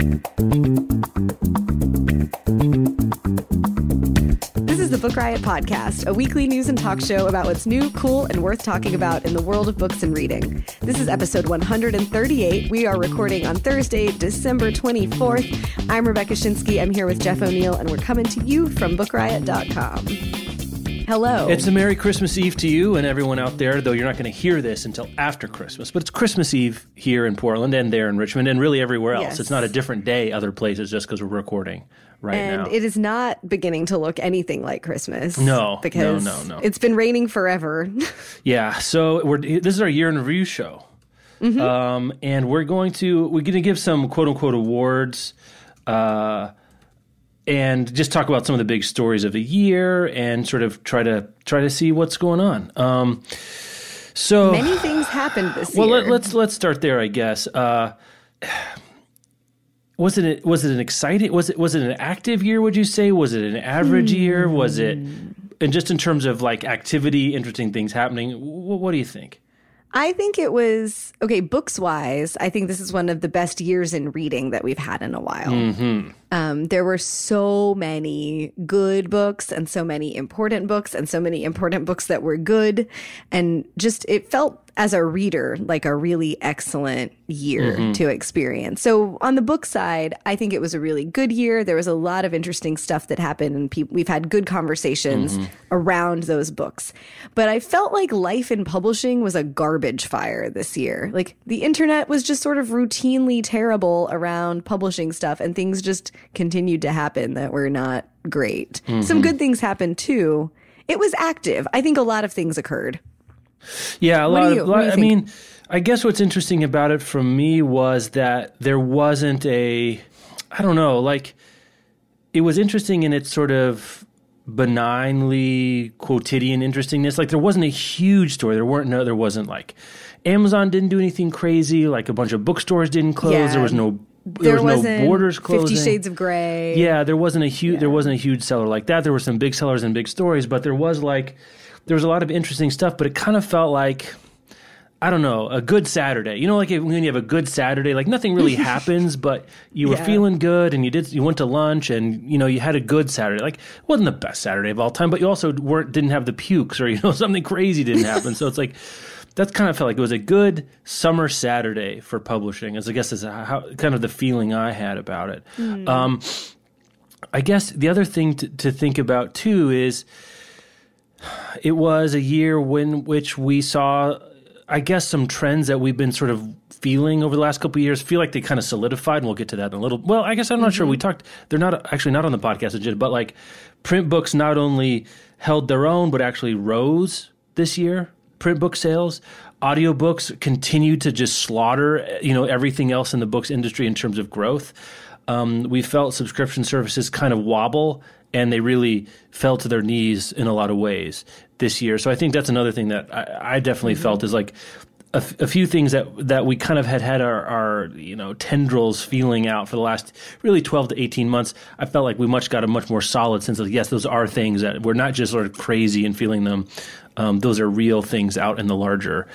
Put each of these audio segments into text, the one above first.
This is the Book Riot Podcast, a weekly news and talk show about what's new, cool, and worth talking about in the world of books and reading. This is episode 138. We are recording on Thursday, December 24th. I'm Rebecca Schinsky. I'm here with Jeff O'Neal, and we're coming to you from bookriot.com. Hello. It's a Merry Christmas Eve to you and everyone out there, though you're not going to hear this until after Christmas. But it's Christmas Eve here in Portland and there in Richmond and really everywhere else. Yes. It's not a different day other places just because we're recording right and now. it is not beginning to look anything like Christmas. No, no, no, no. it's been raining forever. yeah, so we're this is our year in review show. Mm-hmm. Um, and we're going to we're going to give some quote unquote awards uh, and just talk about some of the big stories of the year and sort of try to try to see what's going on. Um, so Many things happened this Well, year. let, let's let's start there, I guess. Uh, was it was it an exciting was it was it an active year? Would you say was it an average year? Was it and just in terms of like activity, interesting things happening? What, what do you think? I think it was okay. Books wise, I think this is one of the best years in reading that we've had in a while. Mm-hmm. Um, there were so many good books and so many important books and so many important books that were good, and just it felt as a reader like a really excellent year Mm-hmm. to experience. So on the book side, I think it was a really good year. There was a lot of interesting stuff that happened, and peop we've had good conversations Mm-hmm. around those books. But I felt like life in publishing was a garbage fire this year. Like the internet was just sort of routinely terrible around publishing stuff, and things just continued to happen that were not great. Mm-hmm. Some good things happened too. It was active. I think a lot of things occurred. Yeah, a lot. you- of, lot I mean, I guess what's interesting about it from me was that there wasn't a, I don't know, like it was interesting in its sort of benignly quotidian interestingness. Like there wasn't a huge story. There weren't no. There wasn't like Amazon didn't do anything crazy. Like a bunch of bookstores didn't close. Yeah. There was no. There, There was wasn't no borders closing. Fifty Shades of Grey. Yeah, there wasn't a huge there wasn't a huge seller like that. There were some big sellers and big stories, but there was like there was a lot of interesting stuff. But it kind of felt like I don't know a good Saturday. You know, like if- when you have a good Saturday, like nothing really happens, but you were Yeah. feeling good and you did you went to lunch and you know you had a good Saturday. Like it wasn't the best Saturday of all time, but you also weren't didn't have the pukes or you know something crazy didn't happen. so it's like. That kind of felt like it was a good summer Saturday for publishing. As I guess is how kind of the feeling I had about it. Um, I guess the other thing to, to think about too is it was a year when which we saw, I guess, some trends that we've been sort of feeling over the last couple of years feel like they kind of solidified, and we'll get to that in a little. Well, I guess I'm not sure. We talked. They're not actually not on the podcast, legit, but like print books not only held their own, but actually rose this year. Print book sales, audiobooks continued to just slaughter, you know, everything else in the books industry in terms of growth. Um, we felt subscription services kind of wobble, and they really fell to their knees in a lot of ways this year. So I think that's another thing that I, I definitely felt is like a, f- a few things that that we kind of had had our, our you know tendrils feeling out for the last really 12 to 18 months i felt like we much got a much more solid sense of yes those are things that we're not just sort of crazy and feeling them um, those are real things out in the larger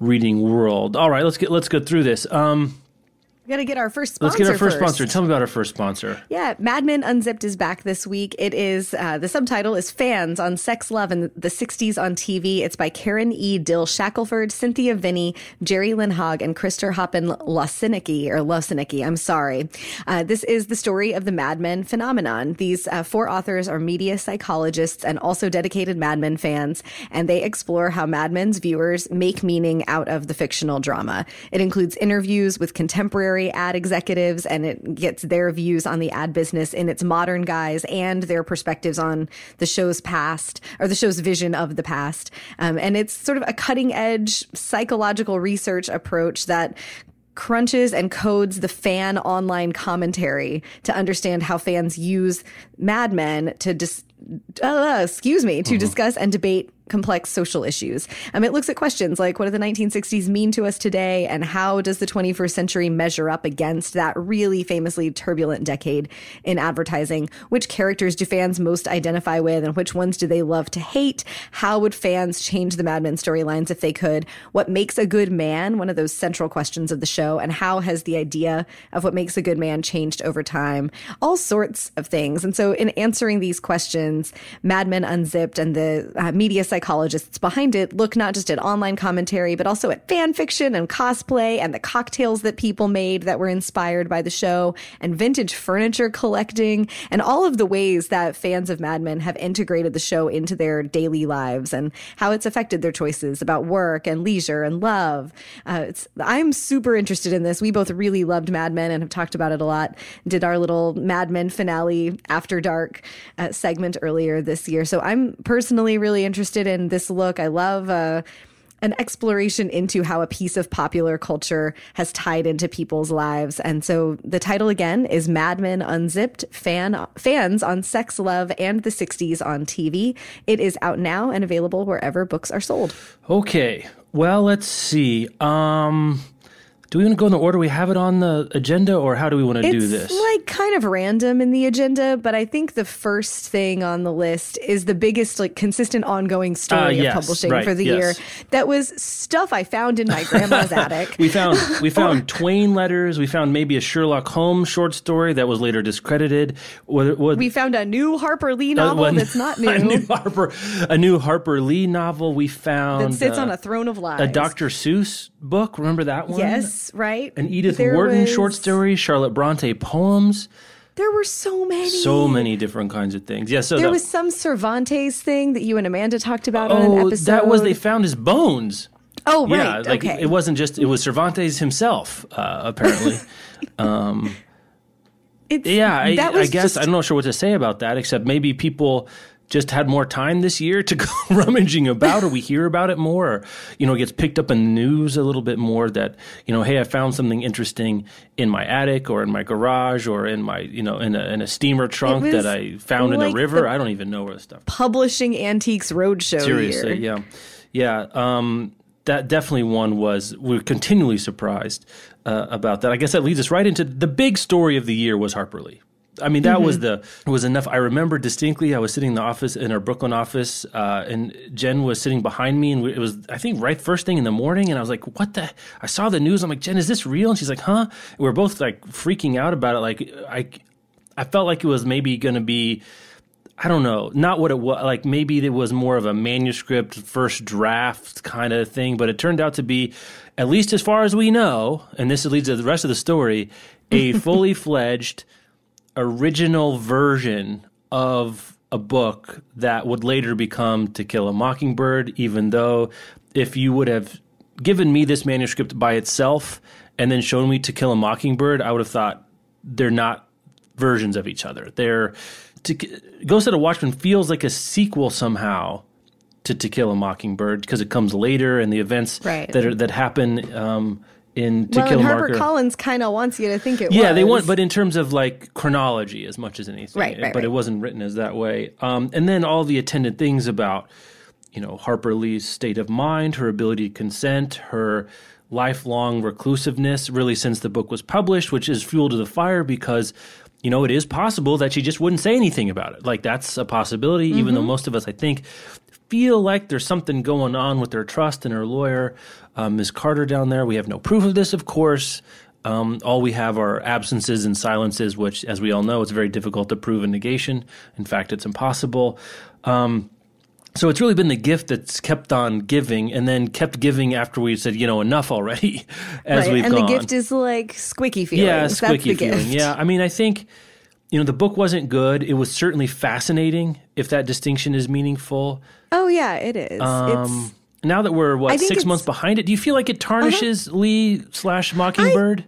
reading world. All right let's get let's go through this. Um, We got to get our first sponsor. let's get our first, first. sponsor tell me about our first sponsor Yeah, Mad Men Unzipped is back this week. It is uh, the subtitle is "Fans on Sex, Love, and the '60s on TV." It's by Karen E. Dill Shackleford, Cynthia Vinney, Jerri Lynn Hogg, and Krister Hoppen Losinicki or Losinicki. I'm sorry. Uh, this is the story of the Mad Men phenomenon. These uh, four authors are media psychologists and also dedicated Mad Men fans, and they explore how Mad Men's viewers make meaning out of the fictional drama. It includes interviews with contemporary ad executives, and it gets their views on the ad business in its modern guise and their perspectives on the show's past or the show's vision of the past. Um, and it's sort of a cutting edge psychological research approach that crunches and codes the fan online commentary to understand how fans use Mad Men to dis- uh, excuse me to discuss and debate complex social issues. Um, it looks at questions like what do the 1960s mean to us today, and how does the 21st century measure up against that really famously turbulent decade in advertising? Which characters do fans most identify with, and which ones do they love to hate? How would fans change the Mad Men storylines if they could? What makes a good man? One of those central questions of the show, and how has the idea of what makes a good man changed over time? All sorts of things. And so, in answering these questions, Mad Men Unzipped and the uh, media psychologists behind it look not just at online commentary, but also at fan fiction and cosplay and the cocktails that people made that were inspired by the show and vintage furniture collecting and all of the ways that fans of Mad Men have integrated the show into their daily lives and how it's affected their choices about work and leisure and love. Uh, I'm super interested in this. We both really loved Mad Men and have talked about it a lot. Did our little Mad Men finale after dark uh, segment earlier this year. So I'm personally really interested interested in this look. I love uh, an exploration into how a piece of popular culture has tied into people's lives. And so the title again is Mad Men Unzipped Fan Fans on Sex, Love, and the 60s on TV. It is out now and available wherever books are sold. Okay. Well, let's see. Um do we want to go in the order we have it on the agenda, or how do we want to it's do this? Like kind of random in the agenda, but I think the first thing on the list is the biggest, like consistent, ongoing story uh, yes, of publishing right, for the yes. year. That was stuff I found in my grandma's attic. We found we found Twain letters. We found maybe a Sherlock Holmes short story that was later discredited. What, what, we found a new Harper Lee uh, novel uh, that's not new. A new Harper, a new Harper Lee novel. We found that sits uh, on a throne of lies. A Dr. Seuss book. Remember that one? Yes, right. An Edith there Wharton was... short story, Charlotte Bronte poems. There were so many. So many different kinds of things. Yeah, so there the, was some Cervantes thing that you and Amanda talked about oh, on an episode. That was they found his bones. Oh, right. Yeah, like okay. it wasn't just it was Cervantes himself, uh, apparently. um, it's, yeah, I, I guess just... I'm not sure what to say about that, except maybe people just had more time this year to go rummaging about or we hear about it more or you know it gets picked up in the news a little bit more that you know hey i found something interesting in my attic or in my garage or in my you know in a, in a steamer trunk that i found like in the river i don't even know where the stuff publishing antiques roadshow seriously year. yeah. Yeah um, that definitely one was we are continually surprised uh, about that. I guess that leads us right into the big story of the year was harper lee I mean, that mm-hmm. was the was enough. I remember distinctly. I was sitting in the office in our Brooklyn office, uh, and Jen was sitting behind me, and it was I think right first thing in the morning, and I was like, "What the?" I saw the news. I'm like, "Jen, is this real?" And she's like, "Huh?" And we are both like freaking out about it. Like, I I felt like it was maybe going to be. I don't know, not what it was. Like maybe it was more of a manuscript, first draft kind of thing, but it turned out to be, at least as far as we know, and this leads to the rest of the story, a fully fledged original version of a book that would later become To Kill a Mockingbird, even though if you would have given me this manuscript by itself and then shown me To Kill a Mockingbird, I would have thought they're not versions of each other. They're to, Go Set a Watchman feels like a sequel somehow to To Kill a Mockingbird because it comes later and the events right. that are that happen um, in To well, Kill and a Harper Collins kind of wants you to think it yeah, was. they want, but in terms of like chronology as much as anything. Right, right, But right. it wasn't written as that way. Um, and then all the attendant things about, you know, Harper Lee's state of mind, her ability to consent, her lifelong reclusiveness, really since the book was published, which is fuel to the fire because you know, it is possible that she just wouldn't say anything about it. Like that's a possibility, mm-hmm. even though most of us, I think, feel like there's something going on with their trust and her lawyer, um, Ms. Carter down there. We have no proof of this, of course. Um, all we have are absences and silences, which, as we all know, it's very difficult to prove a negation. In fact, it's impossible. Um, so it's really been the gift that's kept on giving, and then kept giving after we said, you know, enough already. As right. we've and gone. And the gift is like squicky feeling. Yeah, squicky feeling. Yeah, I mean, I think you know the book wasn't good. It was certainly fascinating, if that distinction is meaningful. Oh yeah, it is. Um, now that we're what six months behind it, do you feel like it tarnishes uh-huh. Lee slash Mockingbird? I,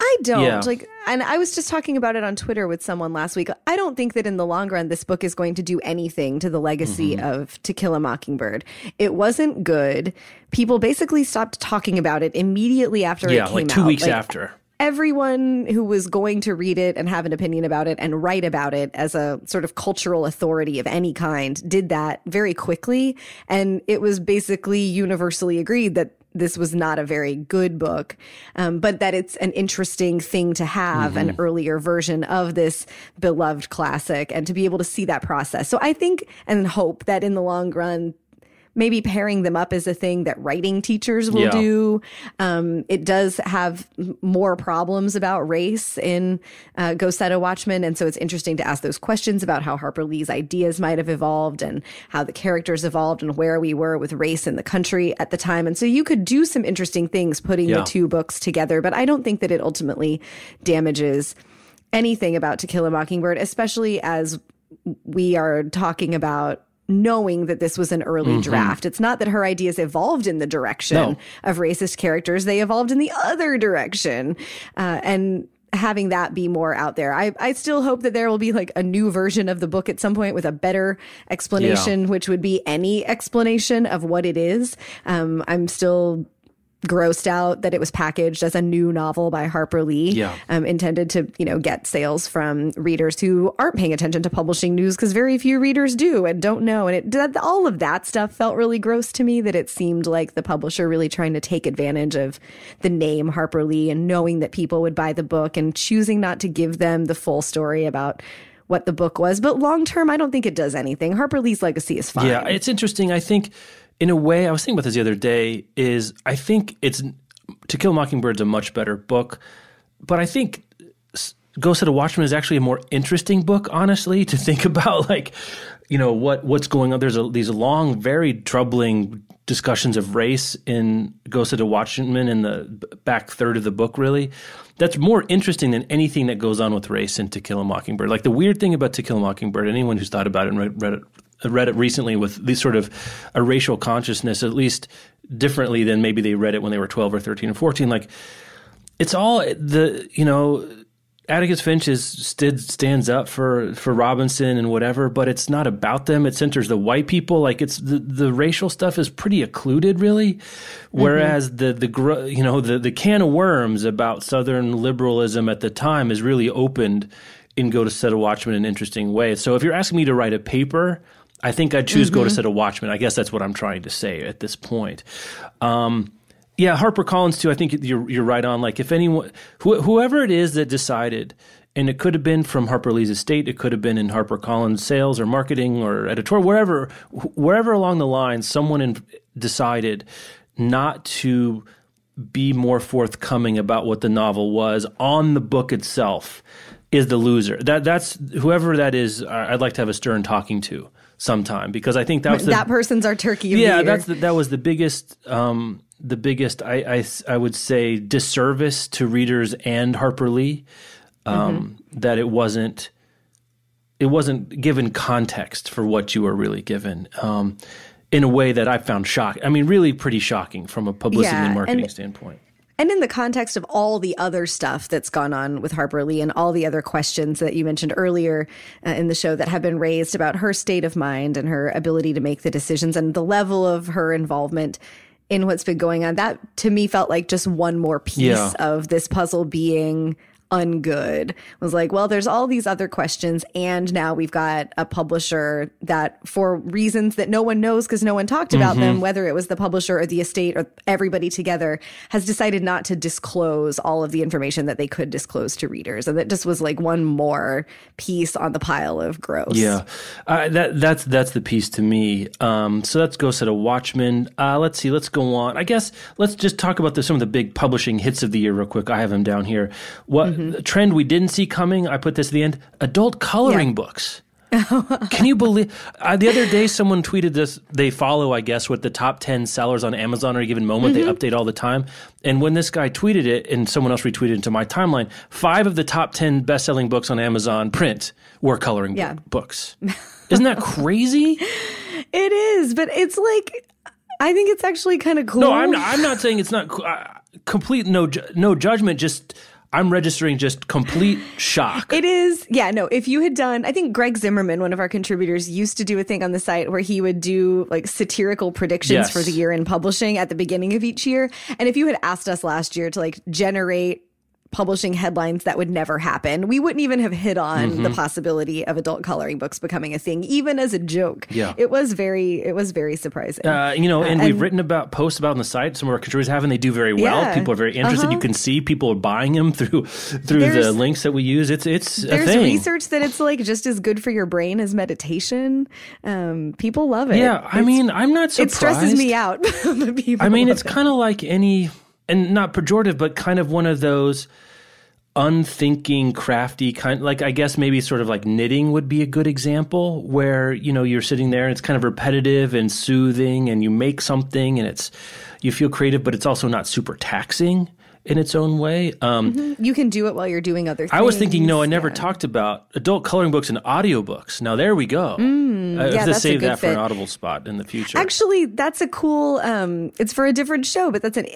I don't Yeah. like, and I was just talking about it on Twitter with someone last week. I don't think that in the long run, this book is going to do anything to the legacy Mm-hmm. of To Kill a Mockingbird. It wasn't good. People basically stopped talking about it immediately after yeah, it came like two out. weeks Like, after. Everyone who was going to read it and have an opinion about it and write about it as a sort of cultural authority of any kind did that very quickly. And it was basically universally agreed that this was not a very good book, um, but that it's an interesting thing to have mm-hmm. an earlier version of this beloved classic and to be able to see that process. So I think and hope that in the long run, maybe pairing them up is a thing that writing teachers will yeah. do. Um, it does have more problems about race in uh, Go Set a Watchman. And so it's interesting to ask those questions about how Harper Lee's ideas might have evolved and how the characters evolved and where we were with race in the country at the time. And so you could do some interesting things putting yeah. the two books together, but I don't think that it ultimately damages anything about To Kill a Mockingbird, especially as we are talking about knowing that this was an early mm-hmm. draft. It's not that her ideas evolved in the direction no. of racist characters, they evolved in the other direction. Uh, and having that be more out there. I, I still hope that there will be like a new version of the book at some point with a better explanation, yeah. which would be any explanation of what it is. Um, I'm still grossed out that it was packaged as a new novel by Harper Lee, yeah. um, intended to you know get sales from readers who aren't paying attention to publishing news because very few readers do and don't know. And it all of that stuff felt really gross to me. That it seemed like the publisher really trying to take advantage of the name Harper Lee and knowing that people would buy the book and choosing not to give them the full story about what the book was. But long term, I don't think it does anything. Harper Lee's legacy is fine. Yeah, it's interesting. I think in a way, I was thinking about this the other day. Is I think it's To Kill a Mockingbird's a much better book, but I think Go Set a Watchman is actually a more interesting book, honestly, to think about like, you know, what what's going on. There's a, these long, very troubling discussions of race in Go Set a Watchman in the back third of the book, really. That's more interesting than anything that goes on with race in To Kill a Mockingbird. Like the weird thing about To Kill a Mockingbird, anyone who's thought about it and read, read it read it recently with this sort of a racial consciousness, at least differently than maybe they read it when they were 12 or 13 or 14. Like, it's all the, you know, Atticus Finch is stood, stands up for, for Robinson and whatever, but it's not about them. It centers the white people. Like it's the, the racial stuff is pretty occluded, really. Whereas mm-hmm. the the you know the the can of worms about Southern liberalism at the time is really opened in Go to Set a Watchman in an interesting way. So if you're asking me to write a paper I think I'd choose mm-hmm. Go to Set a Watchman. I guess that's what I'm trying to say at this point. Um, yeah, Harper Collins too. I think you're you're right on. Like if anyone, wh- whoever it is that decided, and it could have been from Harper Lee's estate, it could have been in Harper Collins sales or marketing or editorial, wherever wherever along the line, someone in, decided not to be more forthcoming about what the novel was on the book itself is the loser. That that's whoever that is. I'd like to have a stern talking to sometime because I think that was the, that person's our turkey. yeah, that's the, that was the biggest. Um, the biggest, I, I, I, would say, disservice to readers and Harper Lee, um, mm-hmm. that it wasn't, it wasn't given context for what you were really given, um, in a way that I found shocking. I mean, really pretty shocking from a publicity yeah, and marketing and, standpoint. And in the context of all the other stuff that's gone on with Harper Lee and all the other questions that you mentioned earlier uh, in the show that have been raised about her state of mind and her ability to make the decisions and the level of her involvement in what's been going on, that to me felt like just one more piece yeah. of this puzzle being ungood. Was like well there's all these other questions and now we've got a publisher that for reasons that no one knows because no one talked about mm-hmm. them whether it was the publisher or the estate or everybody together has decided not to disclose all of the information that they could disclose to readers. And that just was like one more piece on the pile of gross. Yeah. Uh, that that's that's the piece to me. Um, so let's go set a watchman uh, let's see let's go on. I guess let's just talk about the, some of the big publishing hits of the year real quick. I have them down here. What mm-hmm. Trend we didn't see coming. I put this at the end: adult coloring yeah. books. Can you believe? Uh, the other day, someone tweeted this. They follow, I guess, what the top ten sellers on Amazon at a given moment. Mm-hmm. They update all the time. And when this guy tweeted it, and someone else retweeted into my timeline, five of the top ten best-selling books on Amazon print were coloring yeah. books. Isn't that crazy? it is, but it's like I think it's actually kind of cool. No, I'm not, I'm not saying it's not uh, complete. No, no judgment. Just I'm registering just complete shock. It is, yeah, no. If you had done, I think Greg Zimmerman, one of our contributors, used to do a thing on the site where he would do like satirical predictions yes. for the year in publishing at the beginning of each year. And if you had asked us last year to like generate publishing headlines that would never happen. We wouldn't even have hit on the possibility of adult coloring books becoming a thing, even as a joke. Yeah. It was very, it was very surprising. Uh, you know, and, we've written about posts about on the site. Some of our contributors have, and they do very well. Yeah. People are very interested. Uh-huh. You can see people are buying them through through the links that we use. It's it's a There's research that it's like just as good for your brain as meditation. Um, people love it. Yeah, I It's- mean, I'm not surprised. it stresses me out. I mean, it's it. kind of like any, and not pejorative, but kind of one of those unthinking, crafty kind. Like I guess maybe sort of like knitting would be a good example, where you know you're sitting there and it's kind of repetitive and soothing, and you make something and it's you feel creative, but it's also not super taxing in its own way. Um, you can do it while you're doing other things. I was thinking, no, I never Yeah. talked about adult coloring books and audiobooks. Now there we go. I have Mm, yeah, to save that for an audible spot in the future. Actually, that's a cool. Um, it's for a different show, but that's an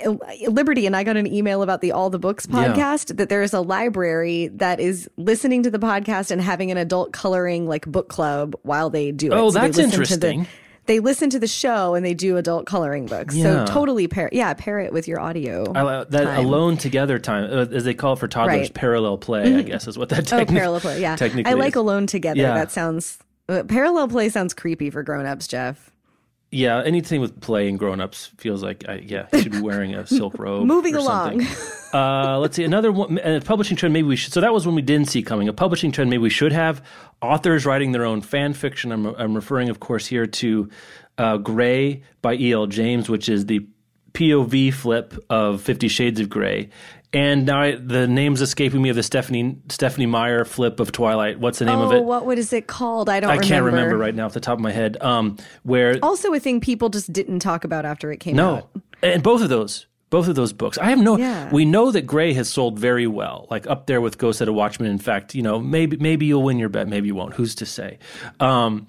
Liberty. And I got an email about the All the Books Yeah. podcast that there is a library that is listening to the podcast and having an adult coloring like book club while they do it. Oh, they that's interesting. The- they listen to the show and they do adult coloring books. Yeah. So totally pair, yeah, pair it with your audio. I, that time. alone together time, uh, as they call it for toddlers, Right. Mm-hmm. parallel play. I guess is what that oh, techni- parallel play. Yeah, technically I like is. alone together. Yeah. That sounds uh, parallel play sounds creepy for grown-ups, Jeff. Yeah, anything with play and grown-ups feels like I, yeah, you should be wearing a silk robe. Moving along. uh, let's see another one. A publishing trend. Maybe we should. So that was when we didn't see coming. A publishing trend. Maybe we should have authors writing their own fan fiction. I'm, I'm referring, of course, here to uh, Gray by E.L. James, which is the POV flip of Fifty Shades of Grey. And now I, the name's escaping me of the Stephenie Stephenie Meyer flip of Twilight. What's the name oh, of it? what what is it called? I don't. I can't remember right now off the top of my head. Um, where Also, a thing people just didn't talk about after it came no, out. No, and both of those, both of those books. I have no. Yeah. We know that Gray has sold very well, like up there with Go Set a Watchman. In fact, you know, maybe maybe you'll win your bet, maybe you won't. Who's to say? Um,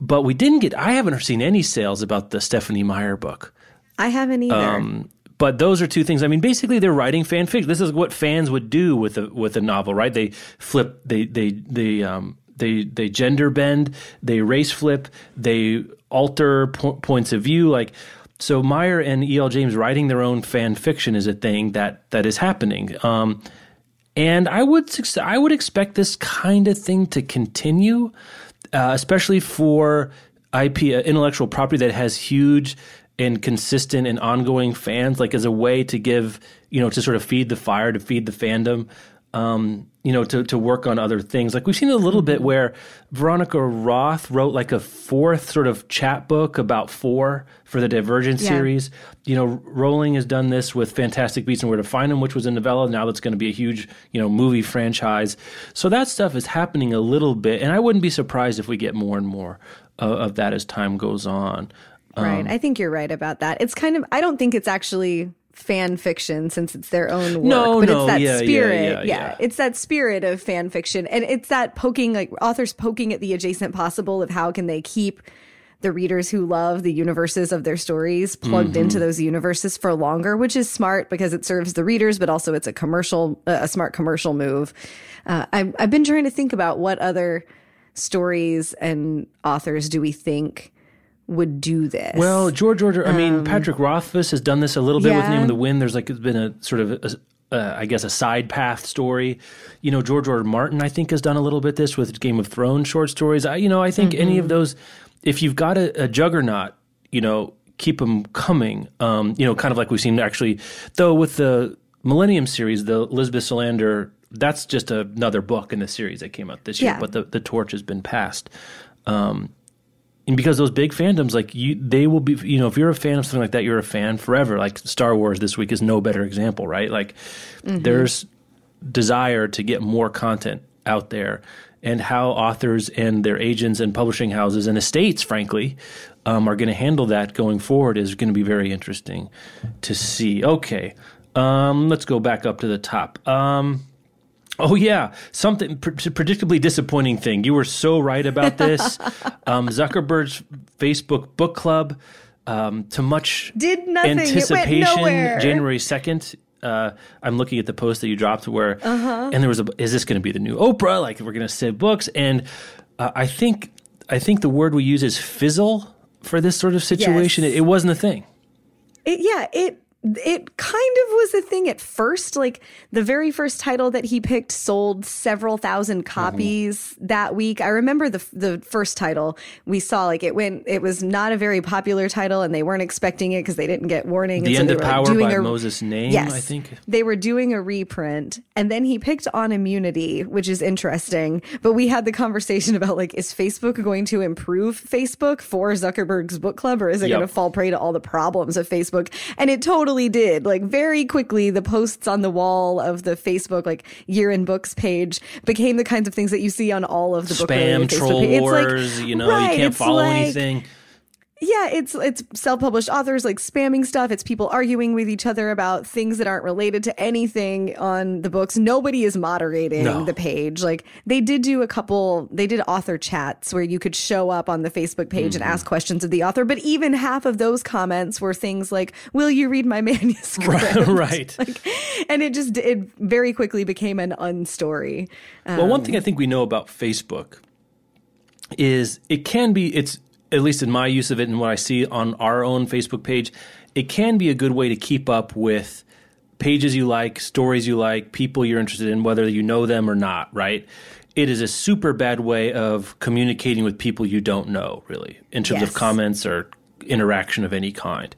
but we didn't get. I haven't seen any sales about the Stephenie Meyer book. I haven't either. Um, but those are two things. I mean, basically, they're writing fan fiction. This is what fans would do with a with a novel, right? They flip, they they they um they they gender bend, they race flip, they alter po- points of view. Like so, Meyer and E. L. James writing their own fan fiction is a thing that that is happening. Um, and I would I would expect this kind of thing to continue, uh, especially for IP uh, intellectual property that has huge and consistent and ongoing fans, like as a way to give you know to sort of feed the fire, to feed the fandom. Um, you know, to, to work on other things. Like we've seen a little bit where Veronica Roth wrote like a fourth sort of chat book about four for the Divergent Yeah. series. You know, Rowling has done this with Fantastic Beasts and Where to Find Them, which was a novella. Now that's going to be a huge, you know, movie franchise. So that stuff is happening a little bit, and I wouldn't be surprised if we get more and more uh, of that as time goes on. Right. I think you're right about that. It's kind of. I don't think it's actually fan fiction since it's their own work. No, but no, it's that yeah, yeah, spirit. yeah, yeah. It's that spirit of fan fiction. And it's that poking like authors poking at the adjacent possible of how can they keep the readers who love the universes of their stories plugged Mm-hmm. into those universes for longer, which is smart because it serves the readers, but also it's a commercial, uh, a smart commercial move. Uh, I've, I've been trying to think about what other stories and authors do we think would do this? Well, George R.R., I mean, Patrick Rothfuss has done this a little bit with yeah. Name of the Wind. There's like it's been a sort of, a, uh, I guess, a side path story. You know, George R.R. Martin, I think, has done a little bit this with Game of Thrones short stories. I, you know, I think any of those, if you've got a, a juggernaut, you know, keep them coming. Um, you know, kind of like we've seen actually, though, with the Millennium series, the Lisbeth Salander. That's just another book in the series that came out this year, Yeah. but the, the torch has been passed and because those big fandoms like you they will be you know if you're a fan of something like that you're a fan forever. Like star wars this week is no better example right? Like there's desire to get more content out there. And how authors and their agents and publishing houses and estates frankly um, are going to handle that going forward is going to be very interesting to see. Okay um, let's go back up to the top. Um, Oh yeah, something pre- predictably disappointing thing. You were so right about this. um, Zuckerberg's Facebook book club, um, to much Did nothing. It went anticipation, nowhere. January second. Uh, I'm looking at the post that you dropped where, Uh-huh. and there was a, is this going to be the new Oprah? Like we're going to save books, and uh, I think I think the word we use is fizzle for this sort of situation. Yes. It, it wasn't a thing. It, yeah, it it kind of was a thing at first. Like the very first title that he picked sold several thousand copies mm-hmm. that week. I remember the the first title we saw. Like it went. It was not a very popular title, and they weren't expecting it because they didn't get warning. The and End of Power like by a, Moisés Naím. Yes, I think they were doing a reprint, and then he picked on Immunity, which is interesting. But we had the conversation about like, is Facebook going to improve Facebook for Zuckerberg's book club, or is it yep. going to fall prey to all the problems of Facebook? And it totally totally did. Like very quickly, the posts on the wall of the Facebook like year in books page became the kinds of things that you see on all of the spam troll page. wars. Like, you know, right, you can't follow like, anything yeah, it's it's self-published authors like spamming stuff. It's people arguing with each other about things that aren't related to anything on the books. Nobody is moderating no. the page. Like they did do a couple they did author chats where you could show up on the Facebook page mm-hmm. and ask questions of the author, but even half of those comments were things like, "Will you read my manuscript?" right. Like, and it just it very quickly became an unstory. Um, well, one thing I think we know about Facebook is it can be it's at least in my use of it and what I see on our own Facebook page, it can be a good way to keep up with pages you like, stories you like, people you're interested in, whether you know them or not, right? It is a super bad way of communicating with people you don't know, really, in terms yes. of comments or interaction of any kind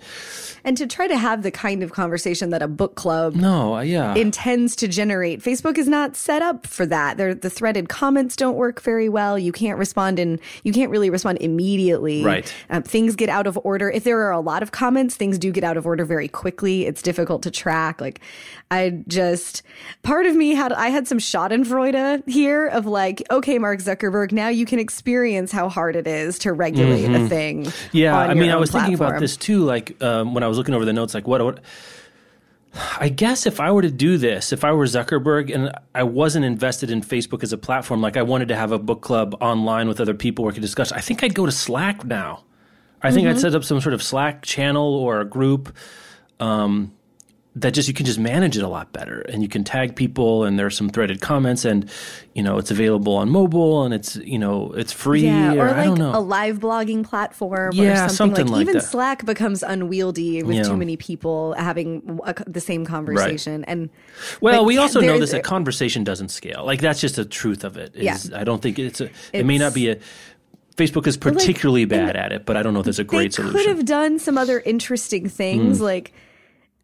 and to try to have the kind of conversation that a book club no, uh, yeah. intends to generate. Facebook is not set up for that. They're, the threaded comments don't work very well. You can't respond in, you can't really respond immediately. Right. Um, things get out of order. If there are a lot of comments, things do get out of order very quickly. It's difficult to track. Like I just, part of me had, I had some schadenfreude here of like, okay, Mark Zuckerberg, now you can experience how hard it is to regulate mm-hmm. a thing. Yeah. I mean, I was platform. thinking about this too. Like um, when I was looking over the notes, like what, what I guess if I were to do this, if I were Zuckerberg and I wasn't invested in Facebook as a platform, like I wanted to have a book club online with other people where I could discuss, I think I'd go to Slack now. I think mm-hmm. I'd set up some sort of Slack channel or a group. Um, that just you can just manage it a lot better and you can tag people and there's some threaded comments and you know it's available on mobile and it's you know it's free yeah, or, or like a live blogging platform yeah, or something, something like, like, even that. slack becomes unwieldy with yeah. too many people having a, the same conversation right. and well we also know this a conversation doesn't scale like that's just the truth of it is, yeah. i don't think it's a, it's, it may not be a Facebook is particularly like, bad at it, but I don't know if there's a great they solution. Could have done some other interesting things, mm. like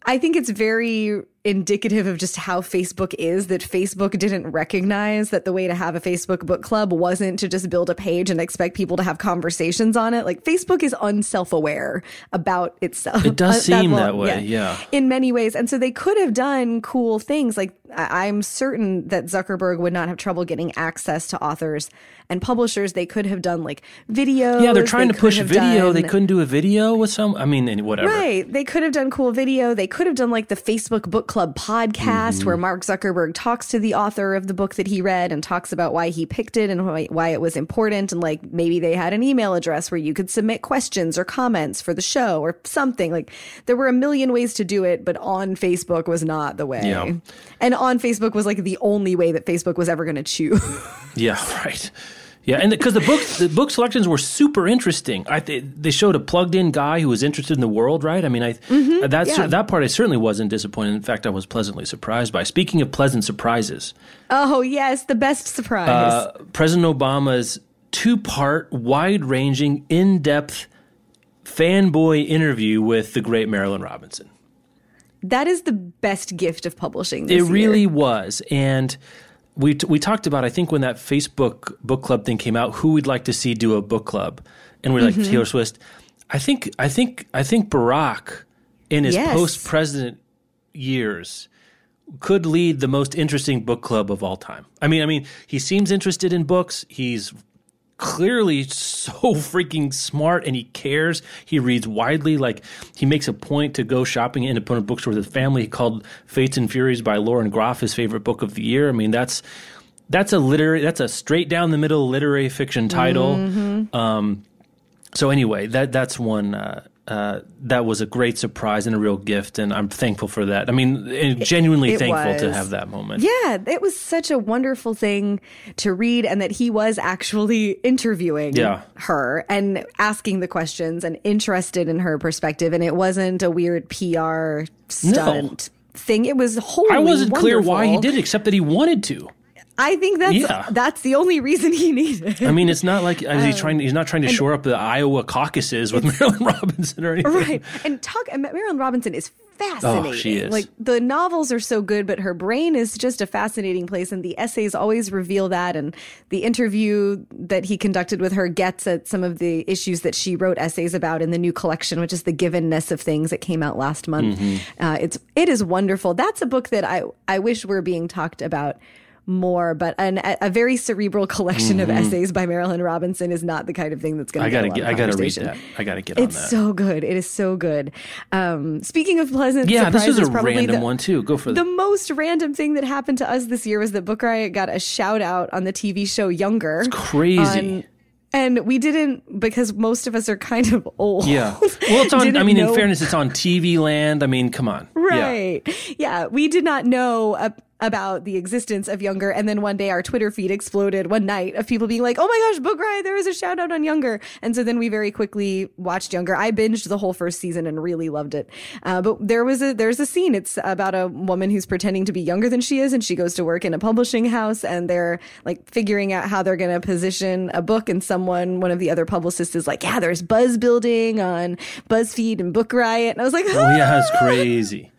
I think it's very indicative of just how Facebook is that Facebook didn't recognize that the way to have a Facebook book club wasn't to just build a page and expect people to have conversations on it. Like Facebook is unself-aware about itself. It does seem that, that way, yeah. yeah. In many ways. And so they could have done cool things. Like I'm certain that Zuckerberg would not have trouble getting access to authors and publishers. They could have done like video. Yeah, they're trying they to push video. Done, they couldn't do a video with some. I mean, whatever. Right. They could have done cool video. They could have done like the Facebook book Club podcast mm-hmm. where Mark Zuckerberg talks to the author of the book that he read and talks about why he picked it and why, why it was important. And like maybe they had an email address where you could submit questions or comments for the show or something. Like there were a million ways to do it, but on Facebook was not the way. Yeah. And on Facebook was like the only way that Facebook was ever going to choose. yeah, right. Yeah, and because the, the book the book selections were super interesting. I th- they showed a plugged in guy who was interested in the world, right? I mean, I mm-hmm, that yeah. that part I certainly wasn't disappointed. In fact, I was pleasantly surprised by. Speaking of pleasant surprises, oh yes, the best surprise. Uh, President Obama's two part, wide ranging, in depth fanboy interview with the great Marilynne Robinson. That is the best gift of publishing. it really year. was, and we t- we talked about I think when that Facebook book club thing came out, who we'd like to see do a book club, and we're mm-hmm. like Taylor Swift. I think I think I think Barack in his yes. post president years could lead the most interesting book club of all time. I mean, I mean, he seems interested in books. He's clearly so freaking smart and he cares. He reads widely. Like he makes a point to go shopping at independent bookstore with his family. He called Fates and Furies by Lauren Groff his favorite book of the year. I mean, that's that's a literary that's a straight down the middle literary fiction title. Mm-hmm. Um, so anyway, that that's one uh, uh, that was a great surprise and a real gift, and I'm thankful for that. I mean, eh, genuinely it thankful to have that moment. Yeah, it was such a wonderful thing to read, and that he was actually interviewing Yeah. her and asking the questions and interested in her perspective, and it wasn't a weird PR stunt thing. It was wholly I wasn't clear why he wonderful. did, except that he wanted to. I think that's Yeah. that's the only reason he needed. it. I mean, it's not like Um, he's trying. He's not trying to shore up the Iowa caucuses with Marilynne Robinson or anything. right and talk and Marilynne Robinson is fascinating Oh, she is. like the novels are so good but her brain is just a fascinating place and the essays always reveal that and the interview that he conducted with her gets at some of the issues that she wrote essays about in the new collection which is the givenness of things that came out last month Mm-hmm. uh, it's it is wonderful that's a book that i i wish were being talked about more, but an, a very cerebral collection of essays by Marilynne Robinson is not the kind of thing that's going Mm-hmm. I to gotta. get Get, I gotta read that. I gotta get on It's so good. It is so good. Um, speaking of pleasant yeah, this was a random the, one too. Go for the the. most random thing that happened to us this year was that Book Riot got a shout out on the TV show Younger. Crazy. on- and we didn't because most of us are kind of old. yeah. Well, it's on. I mean, in fairness, it's on TV Land. I mean, come on. Yeah. Right. Yeah. We did not know uh, about the existence of Younger. And then one day our Twitter feed exploded one night of people being like, oh my gosh, Book Riot, there was a shout out on Younger. And so then we very quickly watched Younger. I binged the whole first season and really loved it. Uh, but there was a, there's a scene. It's about a woman who's pretending to be younger than she is. And she goes to work in a publishing house and they're like figuring out how they're going to position a book. And someone, one of the other publicists is like, yeah, there's buzz building on BuzzFeed and Book Riot. And I was like, Oh yeah, it's crazy.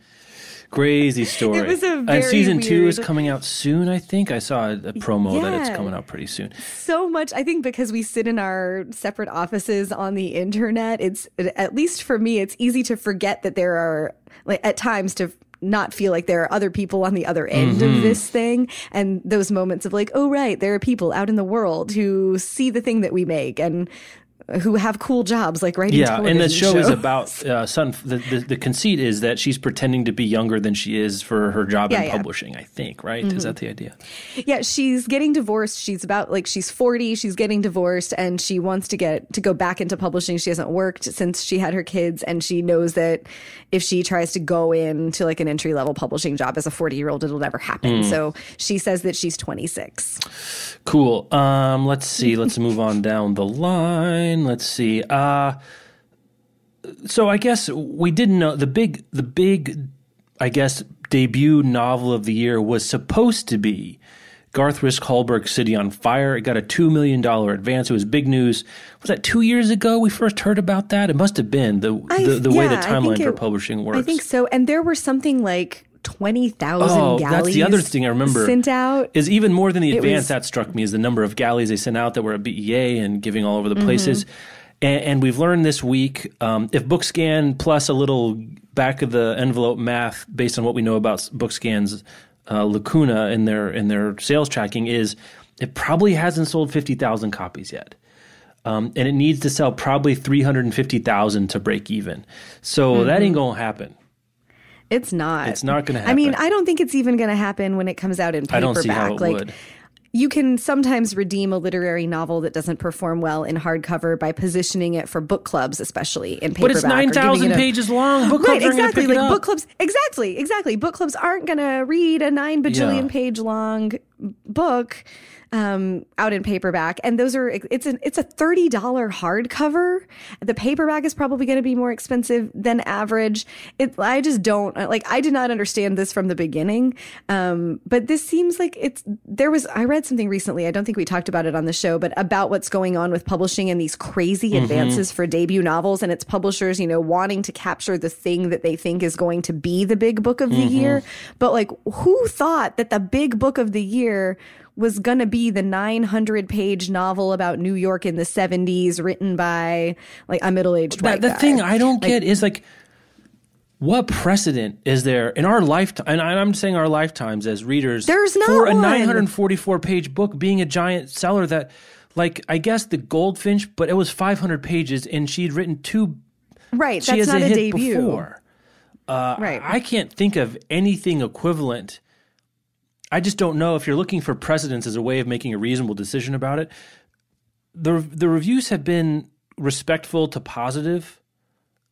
Crazy story. It was a and very season two is coming out soon. I think I saw a, a promo that it's coming out pretty soon. so much i think because we sit in our separate offices on the internet it's at least for me it's easy to forget that there are like at times to not feel like there are other people on the other end Mm-hmm. of this thing and those moments of like oh right there are people out in the world who see the thing that we make and who have cool jobs like writing Yeah, and the show is about uh, son. The, the the conceit is that she's pretending to be younger than she is for her job Yeah, in yeah. publishing. I think right. Is that the idea? Yeah, she's getting divorced. She's about like she's 40, she's getting divorced and she wants to get to go back into publishing. She hasn't worked since she had her kids and she knows that if she tries to go into like an entry level publishing job as a 40-year-old it'll never happen. So she says that she's 26. Cool. Um, let's see. Let's move on down the line. Let's see. Uh, so I guess we didn't know the big, the big, I guess debut novel of the year was supposed to be Garth Risk Hallberg's City on Fire. It got a two million dollar advance. It was big news. Was that two years ago we first heard about that? It must have been the I- the, the way the yeah, timeline for publishing works. I think so and there were something like 20,000 Oh, galleys that's the other thing I remember. sent out. is even more than the advance was- that struck me is the number of galleys they sent out that were at BEA and giving all over the Mm-hmm. places. And, and we've learned this week um, if BookScan plus a little back of the envelope math based on what we know about BookScan's uh, lacuna in their in their sales tracking is it probably hasn't sold fifty thousand copies yet. Um, and it needs to sell probably 350,000 to break even. So that Mm-hmm. ain't going to happen. It's not. It's not gonna happen. I mean. I don't think it's even going to happen when it comes out in paperback. I don't see how it like, would. You can sometimes redeem a literary novel that doesn't perform well in hardcover by positioning it for book clubs, especially in paperback. But it's 9,000 it a- pages long. Book Right, clubs aren't exactly. Like it book clubs, exactly, exactly. Book clubs aren't going to read a nine bajillion Yeah. page long book um, out in paperback, and those are it's an it's a thirty dollar hardcover. The paperback is probably going to be more expensive than average. It I just don't like. I did not understand this from the beginning, um, but this seems like it's there was. I read something recently. I don't think we talked about it on the show, but about what's going on with publishing and these crazy advances for debut novels and its publishers. You know, wanting to capture the thing that they think is going to be the big book of the year, but like who thought that the big book of the year was going to be the 900 page novel about New York in the 70s written by like a middle-aged That- white the guy. thing I don't get is like, what precedent is there in our lifetime? And I'm saying our lifetimes as readers. There's not for a 944 page book being a giant seller that, like, I guess the Goldfinch, but it was 500 pages and she'd written two. right, She that's has not a a, hit debut. before. Uh, Right. I can't think of anything equivalent. I just don't know if you're looking for precedence as a way of making a reasonable decision about it. The the reviews have been respectful to positive.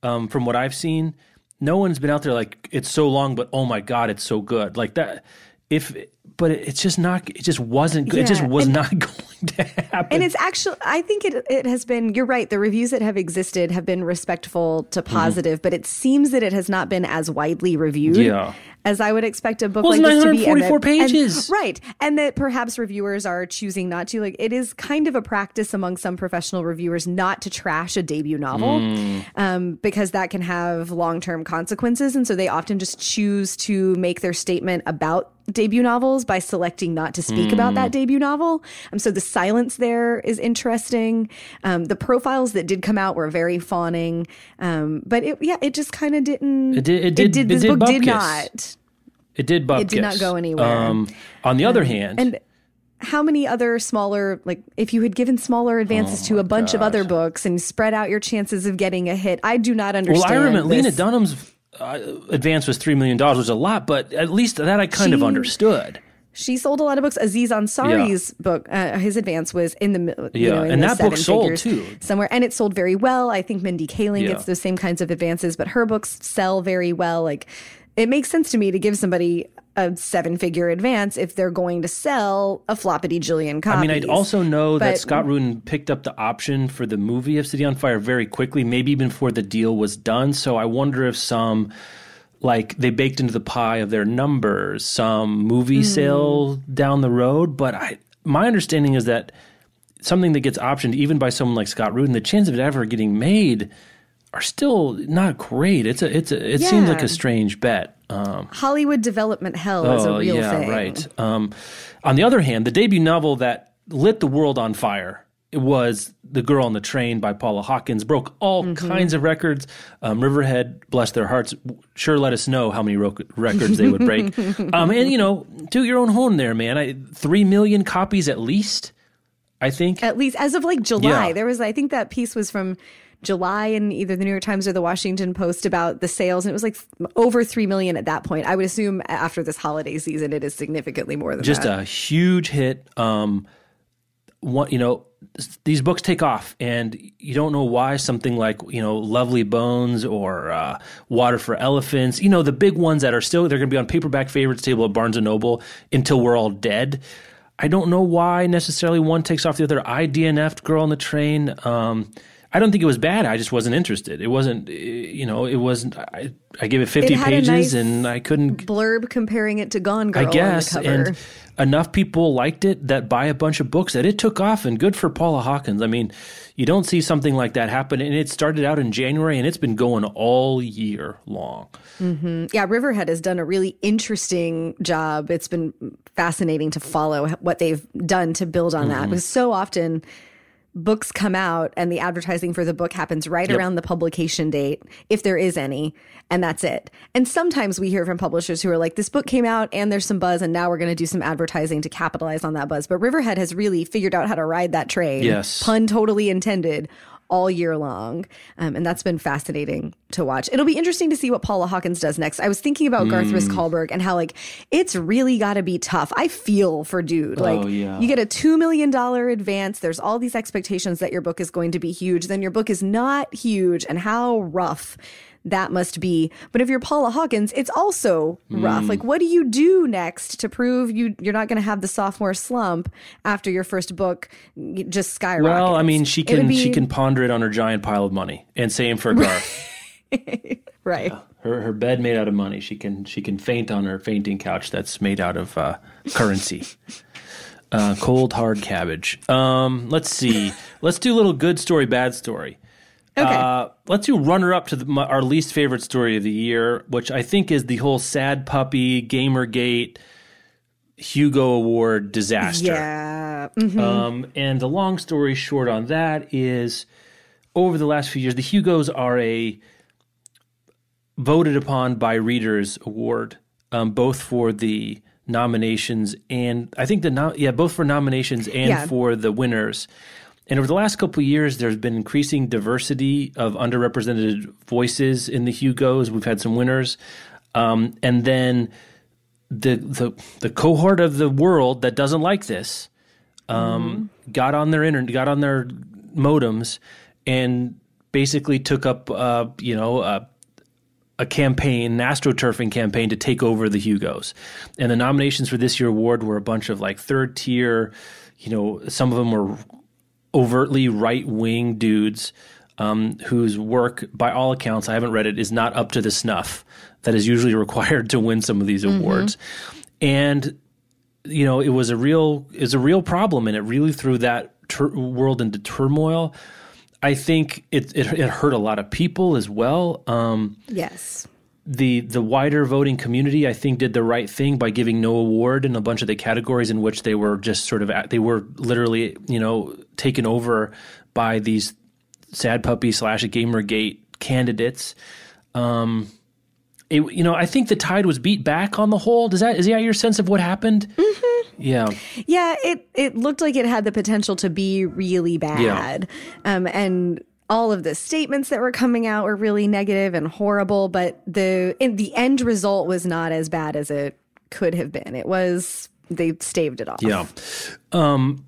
um, from what I've seen, no one's been out there like it's so long, but oh my god, it's so good. Like that. If but it, it's just not. It just wasn't good. it just was and- not going to happen. And it's actually, I think it it has been. You're right. The reviews that have existed have been respectful to Mm-hmm. positive, but it seems that it has not been as widely reviewed. Yeah. As I would expect a book Well, like this to be, and 944 that- and- pages. right? And that perhaps reviewers are choosing not to. Like, it is kind of a practice among some professional reviewers not to trash a debut novel, Mm. um, because that can have long term consequences, and so they often just choose to make their statement about debut novels by selecting not to speak about Hmm. that debut novel. Um, so the silence there is interesting. Um, the profiles that did come out were very fawning, um, but it, yeah, it just kind of didn't. It did- it did- it this did book did not. It did bump. it did not go anywhere. Um, on the other hand, And how many other smaller, like if you had given smaller advances Oh to a bunch of other books and spread out your chances of getting a hit, I do not understand. well. I remember Lena. Dunham's uh, advance was three million dollars, which was a lot, but at least that I kind of understood. She sold a lot of books. Aziz Ansari's book, uh, his advance was in the Yeah, know, in and that book sold, too. somewhere, and it sold very well. I think Mindy Kaling Yeah. gets those same kinds of advances, but her books sell very well. Like it makes sense to me to give somebody a seven figure advance if they're going to sell a floppity jillion copies. I mean, I also know that Scott Rudin picked up the option for the movie of City on Fire very quickly, maybe even before the deal was done. So I wonder if some, like, they baked into the pie of their numbers some movie Hmm. sale down the road. But I, my understanding is that something that gets optioned even by someone like Scott Rudin, the chance of it ever getting made are still not great. It's a, it's a, it seems like a strange bet. Um, Hollywood development hell is a Oh, real yeah, thing. right. Um, on the other hand, the debut novel that lit the world on fire it was The Girl on the Train by Paula Hawkins, broke all Mm-hmm. kinds of records. Um, Riverhead, bless their hearts, sure let us know how many ro- records they would break. um, and, you know, do your own home there, man. I, Three million copies at least, I think. At least as of like July, Yeah. there was I think that piece was from July in either the New York Times or the Washington Post about the sales, and it was like over three million at that point. I would assume after this holiday season, it is significantly more than just that. a huge hit. Um, one, you know, these books take off, and you don't know why. Something like you know, Lovely Bones or uh, Water for Elephants. You know, the big ones that are still they're going to be on paperback favorites table at Barnes and Noble until we're all dead. I don't know why necessarily one takes off the other. I DNF'd Girl on the Train. Um, I don't think it was bad. I just wasn't interested. It wasn't, eh, you know, it wasn't. I, I gave it fifty It pages, nice and I couldn't blurb comparing it to Gone Girl. I guess, on the cover. and enough people liked it that buy a bunch of books that it took off, and good for Paula Hawkins. I mean, you don't see something like that happen, and it started out in January, and it's been going all year long. yeah, Riverhead has done a really interesting job. It's been fascinating to follow what they've done to build on Mm-hmm. that because so often books come out and the advertising for the book happens right around the publication date, if there is any, and that's it. And sometimes we hear from publishers who are like, this book came out and there's some buzz, and now we're going to do some advertising to capitalize on that buzz. But Riverhead has really figured out how to ride that train. Yes. Pun totally intended. All year long. Um, and that's been fascinating to watch. It'll be interesting to see what Paula Hawkins does next. I was thinking about Garth Mm. Risk-Hallberg and how, like, it's really got to be tough. I feel for dude. Like, Oh, yeah. you get a $2 million advance. There's all these expectations that your book is going to be huge. Then your book is not huge. And how rough that must be. But if you're Paula Hawkins, it's also Mm. rough. Like, what do you do next to prove you you're not going to have the sophomore slump after your first book just skyrockets? Well, I mean, she can be- she can ponder it on her giant pile of money, and same for Garth. right. her her bed made out of money. She can she can faint on her fainting couch that's made out of uh, currency. Uh, cold hard cabbage. Um, let's see. Let's do a little good story, bad story. Okay. Uh, let's do runner up to the, my, our least favorite story of the year, which I think is the whole sad puppy Gamergate Hugo Award disaster. yeah. Mhm. Um, and the long story short on that is over the last few years, the Hugos are a voted upon by readers award, um, both for the nominations and I think the no- yeah both for nominations and Yeah. for the winners. And over the last couple of years, there's been increasing diversity of underrepresented voices in the Hugos. We've had some winners, um, and then the the the cohort of the world that doesn't like this um, got on their internet, got on their modems, and basically took up, uh, you know, uh, a campaign, an astroturfing campaign to take over the Hugos. And the nominations for this year award were a bunch of like third tier, you know, some of them were overtly right wing dudes um, whose work, by all accounts, I haven't read it, is not up to the snuff that is usually required to win some of these awards. And you know, it was a real is a real problem, and it really threw that tur- world into turmoil. I think it, it it hurt a lot of people as well. Um, Yes. the the wider voting community, I think, did the right thing by giving no award in a bunch of the categories in which they were just sort of at, they were literally you know taken over by these sad puppy slash gamergate candidates. Um, it, you know, I think the tide was beat back on the whole. Does that is that your sense of what happened? Mm-hmm. Yeah, Yeah, it it looked like it had the potential to be really bad. Um, and all of the statements that were coming out were really negative and horrible, but the in, the end result was not as bad as it could have been. It was they staved it off. yeah. Um,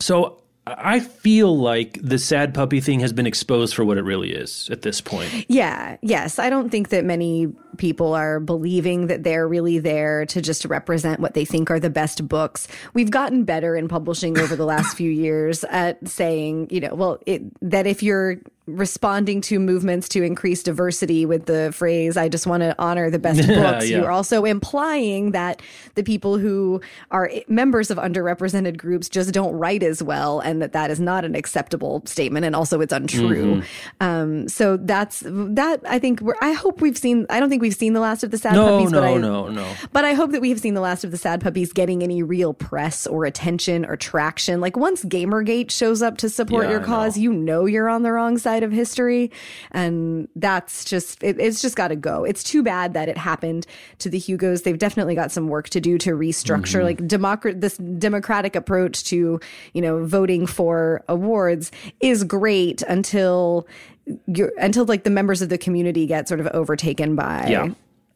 so I feel like the sad puppy thing has been exposed for what it really is at this point. Yeah, yes. I don't think that many people are believing that they're really there to just represent what they think are the best books. We've gotten better in publishing over the last few years at saying, you know, well, it, that if you're responding to movements to increase diversity with the phrase i just want to honor the best books Yeah. you're also implying that the people who are members of underrepresented groups just don't write as well and that that is not an acceptable statement and also it's untrue Mm-hmm. um, so that's that i think we're, i hope we've seen i don't think we've seen the last of the sad No, puppies but no, I, no, no. but I hope that we have seen the last of the sad puppies getting any real press or attention or traction. Like once Gamergate shows up to support Yeah, your cause, you know you're on the wrong side of history, and that's just it, it's just got to go. It's too bad that it happened to the Hugos. They've definitely got some work to do to restructure Mm-hmm. like democrat this democratic approach to you know voting for awards is great until you're until like the members of the community get sort of overtaken by Yeah.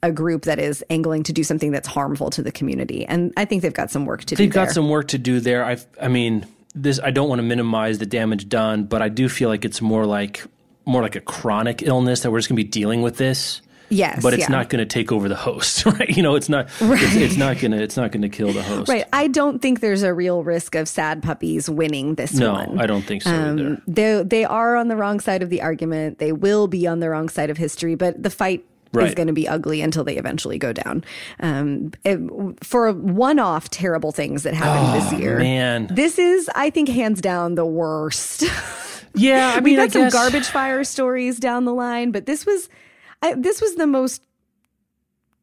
a group that is angling to do something that's harmful to the community. And I think they've got some work to do. They've got there. some work to do there. I, I mean, this. I don't want to minimize the damage done, but I do feel like it's more like more like a chronic illness that we're just going to be dealing with this. Yes, but it's yeah. not going to take over the host, right? You know, it's not. It's, it's not going to. It's not going to kill the host. Right. I don't think there's a real risk of sad puppies winning this No, one. I don't think so either. Um, they they are on the wrong side of the argument. They will be on the wrong side of history, but the fight is going to be ugly until they eventually go down. Um, it- for one-off terrible things that happened this year, Oh, man. this is, I think, hands down the worst. Yeah, I we mean, I got some guess- garbage fire stories down the line, but this was, I, this was the most.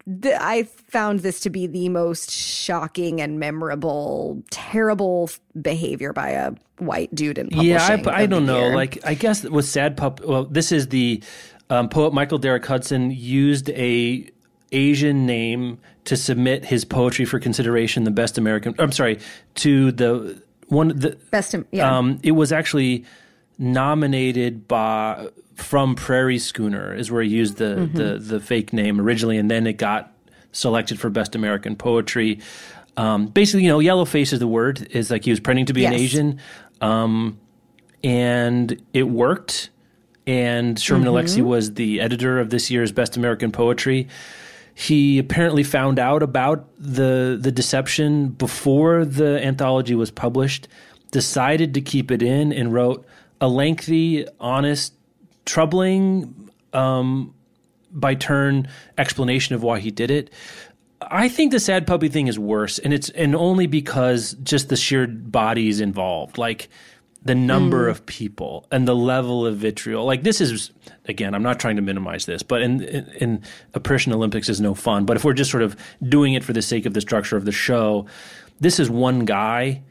The, I found this to be the most shocking and memorable, terrible behavior by a white dude in publishing. Yeah, I, I don't know. year. Like, I guess with Sad Pup, well, this is the um, poet Michael Derrick Hudson used a Asian name to submit his poetry for consideration. The best American. I'm sorry, to the one. The best, yeah, um, it was actually nominated by from Prairie Schooner is where he used the, Mm-hmm. the the fake name originally, and then it got selected for best American poetry. Um, basically, you know, yellow face is the word. Is like he was pretending to be an Asian, um, and it worked. And Sherman Mm-hmm. Alexie was the editor of this year's Best American Poetry. He apparently found out about the the deception before the anthology was published, decided to keep it in, and wrote a lengthy, honest, troubling, um, by turn explanation of why he did it. I think the sad puppy thing is worse, and it's and only because just the sheer bodies involved, like the number mm. of people and the level of vitriol. Like this is again, I'm not trying to minimize this, but in in, in Oppression Olympics is no fun. But if we're just sort of doing it for the sake of the structure of the show, this is one guy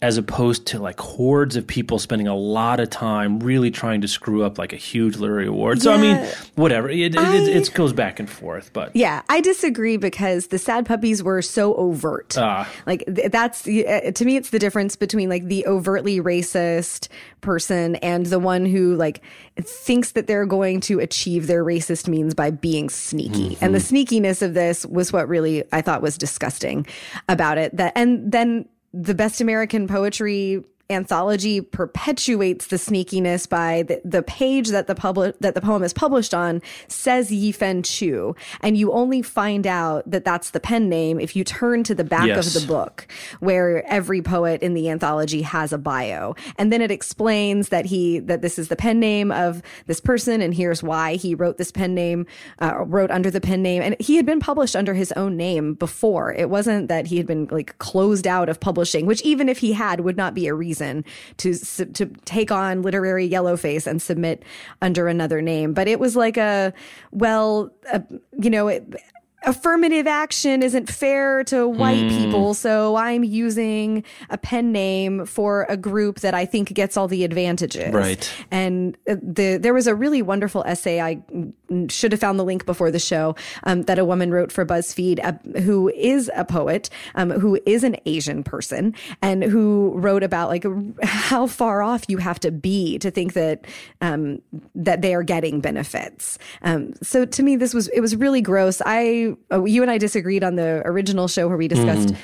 as opposed to like hordes of people spending a lot of time really trying to screw up like a huge literary award. So I mean, whatever. It, it, it, it goes back and forth, but Yeah, I disagree because the sad puppies were so overt. Ah. like th- that's uh, to me, it's the difference between like the overtly racist person and the one who like thinks that they're going to achieve their racist means by being sneaky. And the sneakiness of this was what really I thought was disgusting about it. That and then the best American poetry anthology perpetuates the sneakiness by the, the page that the public that the poem is published on says Yi-Fen Chu, and you only find out that that's the pen name if you turn to the back Yes. of the book, where every poet in the anthology has a bio, and then it explains that he that this is the pen name of this person, and here's why he wrote this pen name, uh, wrote under the pen name, and he had been published under his own name before. It wasn't that he had been like closed out of publishing, which even if he had, would not be a reason to to take on literary yellowface and submit under another name. But it was like a well, a, you know. It, affirmative action isn't fair to white Hmm. people, so I'm using a pen name for a group that I think gets all the advantages. Right. And uh, the there was a really wonderful essay I mm, should have found the link before the show um, that a woman wrote for BuzzFeed uh, who is a poet um, who is an Asian person and who wrote about like how far off you have to be to think that um, that they are getting benefits. Um, so to me, this was it was really gross. I uh, you and I disagreed on the original show where we discussed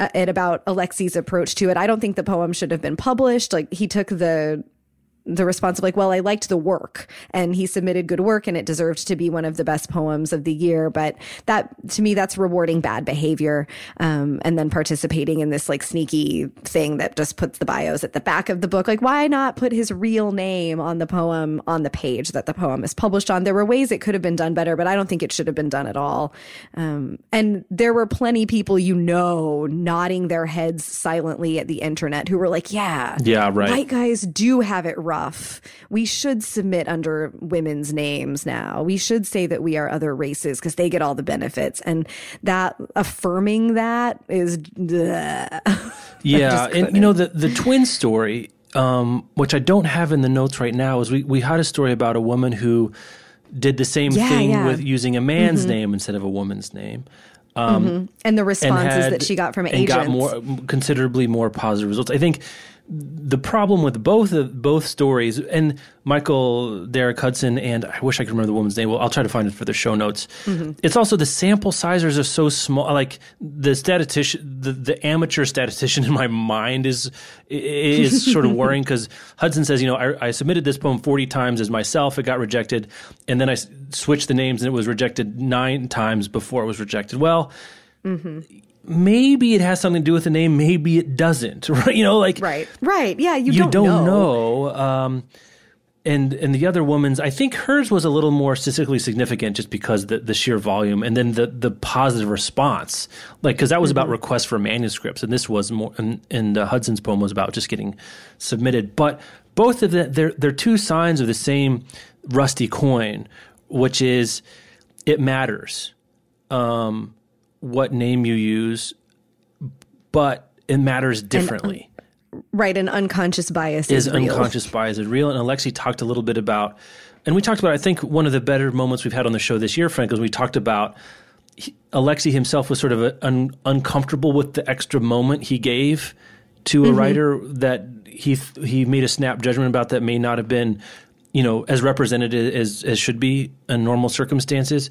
uh, it about Alexie's approach to it. I don't think the poem should have been published. Like he took the the response of like, well, I liked the work and he submitted good work and it deserved to be one of the best poems of the year. But that to me, that's rewarding bad behavior. Um, and then participating in this like sneaky thing that just puts the bios at the back of the book. Like, why not put his real name on the poem on the page that the poem is published on? There were ways it could have been done better, but I don't think it should have been done at all. Um, and there were plenty people you know nodding their heads silently at the internet who were like, yeah, Yeah, right. white guys do have it rough. We should submit under women's names now. We should say that we are other races because they get all the benefits. And that affirming that is. Yeah, and you know the the twin story, um, which I don't have in the notes right now, is we we had a story about a woman who did the same Yeah, thing yeah. with using a man's mm-hmm. name instead of a woman's name. Mm-hmm. Um, and the and responses had, that she got from and agents. got more considerably more positive results. I think the problem with both of both stories and Michael Derrick Hudson and I wish I could remember the woman's name. Well, I'll try to find it for the show notes. Mm-hmm. It's also the sample sizes are so small. Like the statistician, the, the amateur statistician in my mind is is sort of worrying because Hudson says, you know, I, I submitted this poem forty times as myself. It got rejected, and then I s- switched the names and it was rejected nine times before it was rejected. Well maybe it has something to do with the name, maybe it doesn't. Right? You know, like right. Right. Yeah. You, you don't, don't, know. know. Um, and and the other woman's, I think hers was a little more statistically significant just because the the sheer volume, and then the the positive response, like because that was Mm-hmm. about requests for manuscripts, and this was more, and, and uh, Hudson's poem was about just getting submitted. But both of them, they're they're two signs of the same rusty coin, which is it matters um, what name you use, but it matters differently Right. An unconscious bias is is, unconscious bias is real. And Alexie talked a little bit about, and we talked about, I think one of the better moments we've had on the show this year, Frank, is we talked about he, Alexie himself was sort of a, un, uncomfortable with the extra moment he gave to Mm-hmm. a writer that he he made a snap judgment about that may not have been, you know, as representative as as should be in normal circumstances.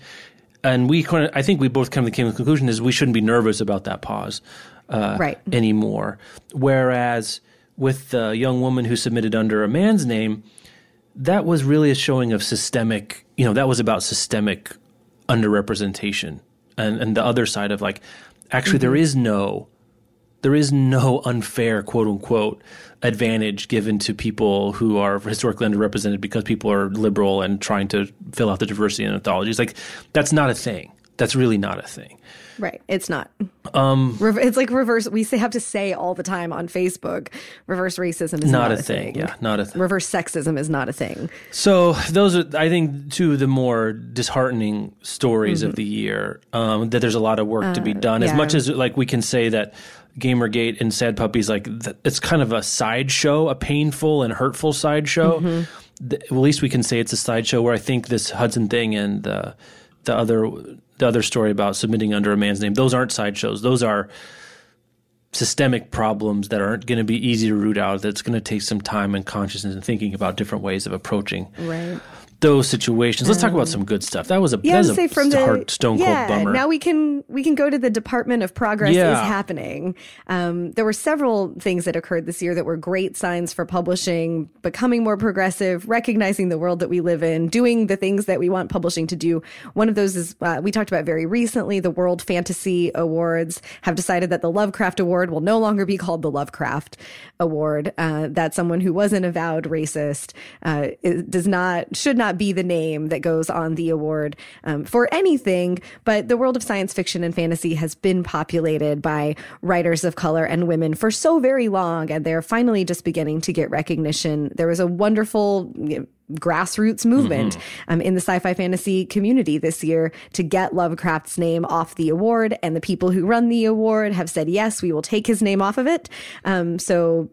And we kind of, I think we both came to the conclusion is we shouldn't be nervous about that pause uh, Right. anymore. Whereas with the young woman who submitted under a man's name, that was really a showing of systemic, you know, that was about systemic underrepresentation. And, and the other side of like, actually, there is no, there is no unfair, quote unquote, advantage given to people who are historically underrepresented because people are liberal and trying to fill out the diversity in anthologies. Like, that's not a thing. That's really not a thing. Right. It's not. Um, it's like reverse. We say, have to say all the time on Facebook, reverse racism is Not, not, a thing. Yeah, not a thing. Reverse sexism is not a thing. So those are, I think, two of the more disheartening stories of the year. Um, that there's a lot of work to be done. As much as like we can say that GamerGate and Sad Puppies, like th- it's kind of a sideshow, a painful and hurtful sideshow. Mm-hmm. th- at least we can say it's a sideshow. Where I think this Hudson thing and the the other the other story about submitting under a man's name, those aren't sideshows. Those are systemic problems that aren't going to be easy to root out. That's going to take some time and consciousness and thinking about different ways of approaching Right. Those situations. Let's talk about some good stuff. That was a, Yeah, that was a from the hard, stone cold yeah, bummer. Now we can we can go to the Department of Progress Yeah. is happening. Um, there were several things that occurred this year that were great signs for publishing becoming more progressive, recognizing the world that we live in, doing the things that we want publishing to do. One of those is uh, we talked about very recently. The World Fantasy Awards have decided that the Lovecraft Award will no longer be called the Lovecraft Award. Uh, that someone who was an avowed racist uh, does not should not be the name that goes on the award um, for anything. But the world of science fiction and fantasy has been populated by writers of color and women for so very long, and they're finally just beginning to get recognition. There was a wonderful. you know, grassroots movement um, in the sci-fi fantasy community this year to get Lovecraft's name off the award, and the people who run the award have said yes, we will take his name off of it. Um, so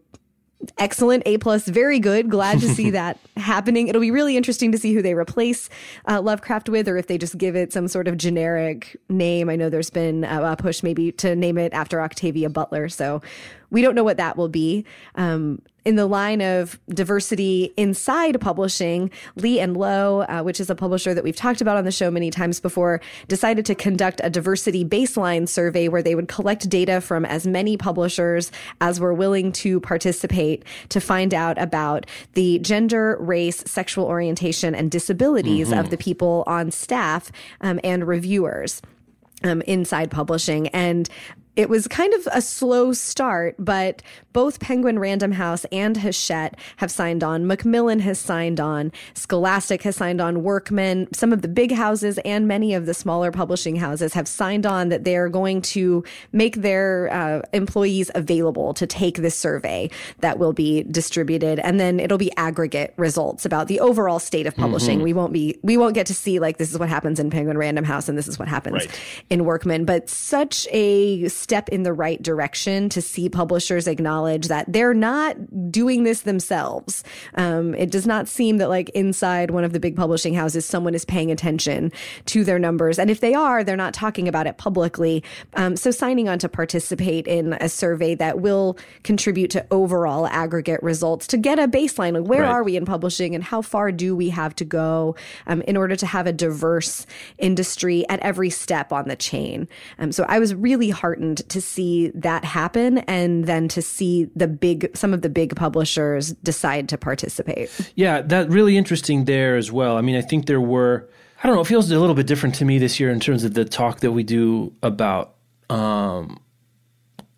excellent a plus very good. Glad to see that happening. It'll be really interesting to see who they replace uh, lovecraft with or if they just give it some sort of generic name. I know there's been a, a push maybe to name it after octavia butler so we don't know what that will be. Um, in the line of diversity inside publishing, Lee and Low, uh, which is a publisher that we've talked about on the show many times before, decided to conduct a diversity baseline survey where they would collect data from as many publishers as were willing to participate to find out about the gender, race, sexual orientation, and disabilities of the people on staff um, and reviewers um, inside publishing. And it was kind of a slow start, but both Penguin Random House and Hachette have signed on. Macmillan has signed on. Scholastic has signed on. Workman, some of the big houses and many of the smaller publishing houses have signed on that they're going to make their uh, employees available to take this survey that will be distributed, and then it'll be aggregate results about the overall state of publishing. We won't be we won't get to see like this is what happens in Penguin Random House and this is what happens Right. in Workman, but such a step in the right direction to see publishers acknowledge that they're not doing this themselves. Um, it does not seem that like inside one of the big publishing houses, someone is paying attention to their numbers. And if they are, they're not talking about it publicly. Um, so signing on to participate in a survey that will contribute to overall aggregate results to get a baseline. Like where Right. are we in publishing and how far do we have to go um, in order to have a diverse industry at every step on the chain. Um, so I was really heartened to see that happen and then to see the big, some of the big publishers decide to participate. Yeah, that really interesting there as well. I mean, I think there were I don't know, it feels a little bit different to me this year in terms of the talk that we do about um,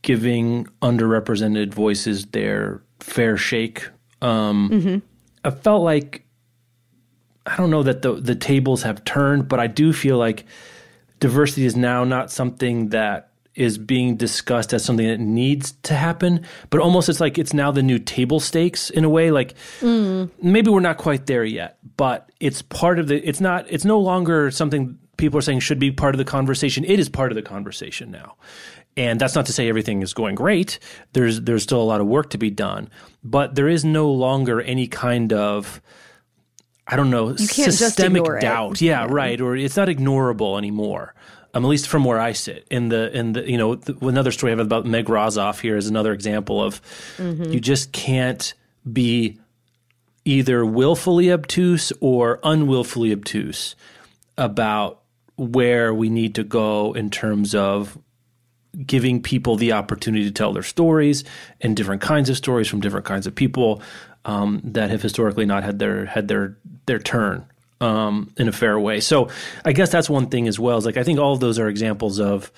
giving underrepresented voices their fair shake. Um, I felt like I don't know that the the tables have turned, but I do feel like diversity is now not something that is being discussed as something that needs to happen, but almost it's like it's now the new table stakes in a way. Like mm. maybe we're not quite there yet, but it's part of the. It's not. It's no longer something people are saying should be part of the conversation. It is part of the conversation now. And that's not to say everything is going great. There's there's still a lot of work to be done, but there is no longer any kind of I don't know can't just systemic doubt. Yeah, right. Or it's not ignorable anymore. Um, at least from where I sit. In the in the you know the, another story I have about Meg Rosoff here is another example of you just can't be either willfully obtuse or unwillfully obtuse about where we need to go in terms of giving people the opportunity to tell their stories and different kinds of stories from different kinds of people um, that have historically not had their had their their turn um, in a fair way. So I guess that's one thing as well. Is like I think all of those are examples of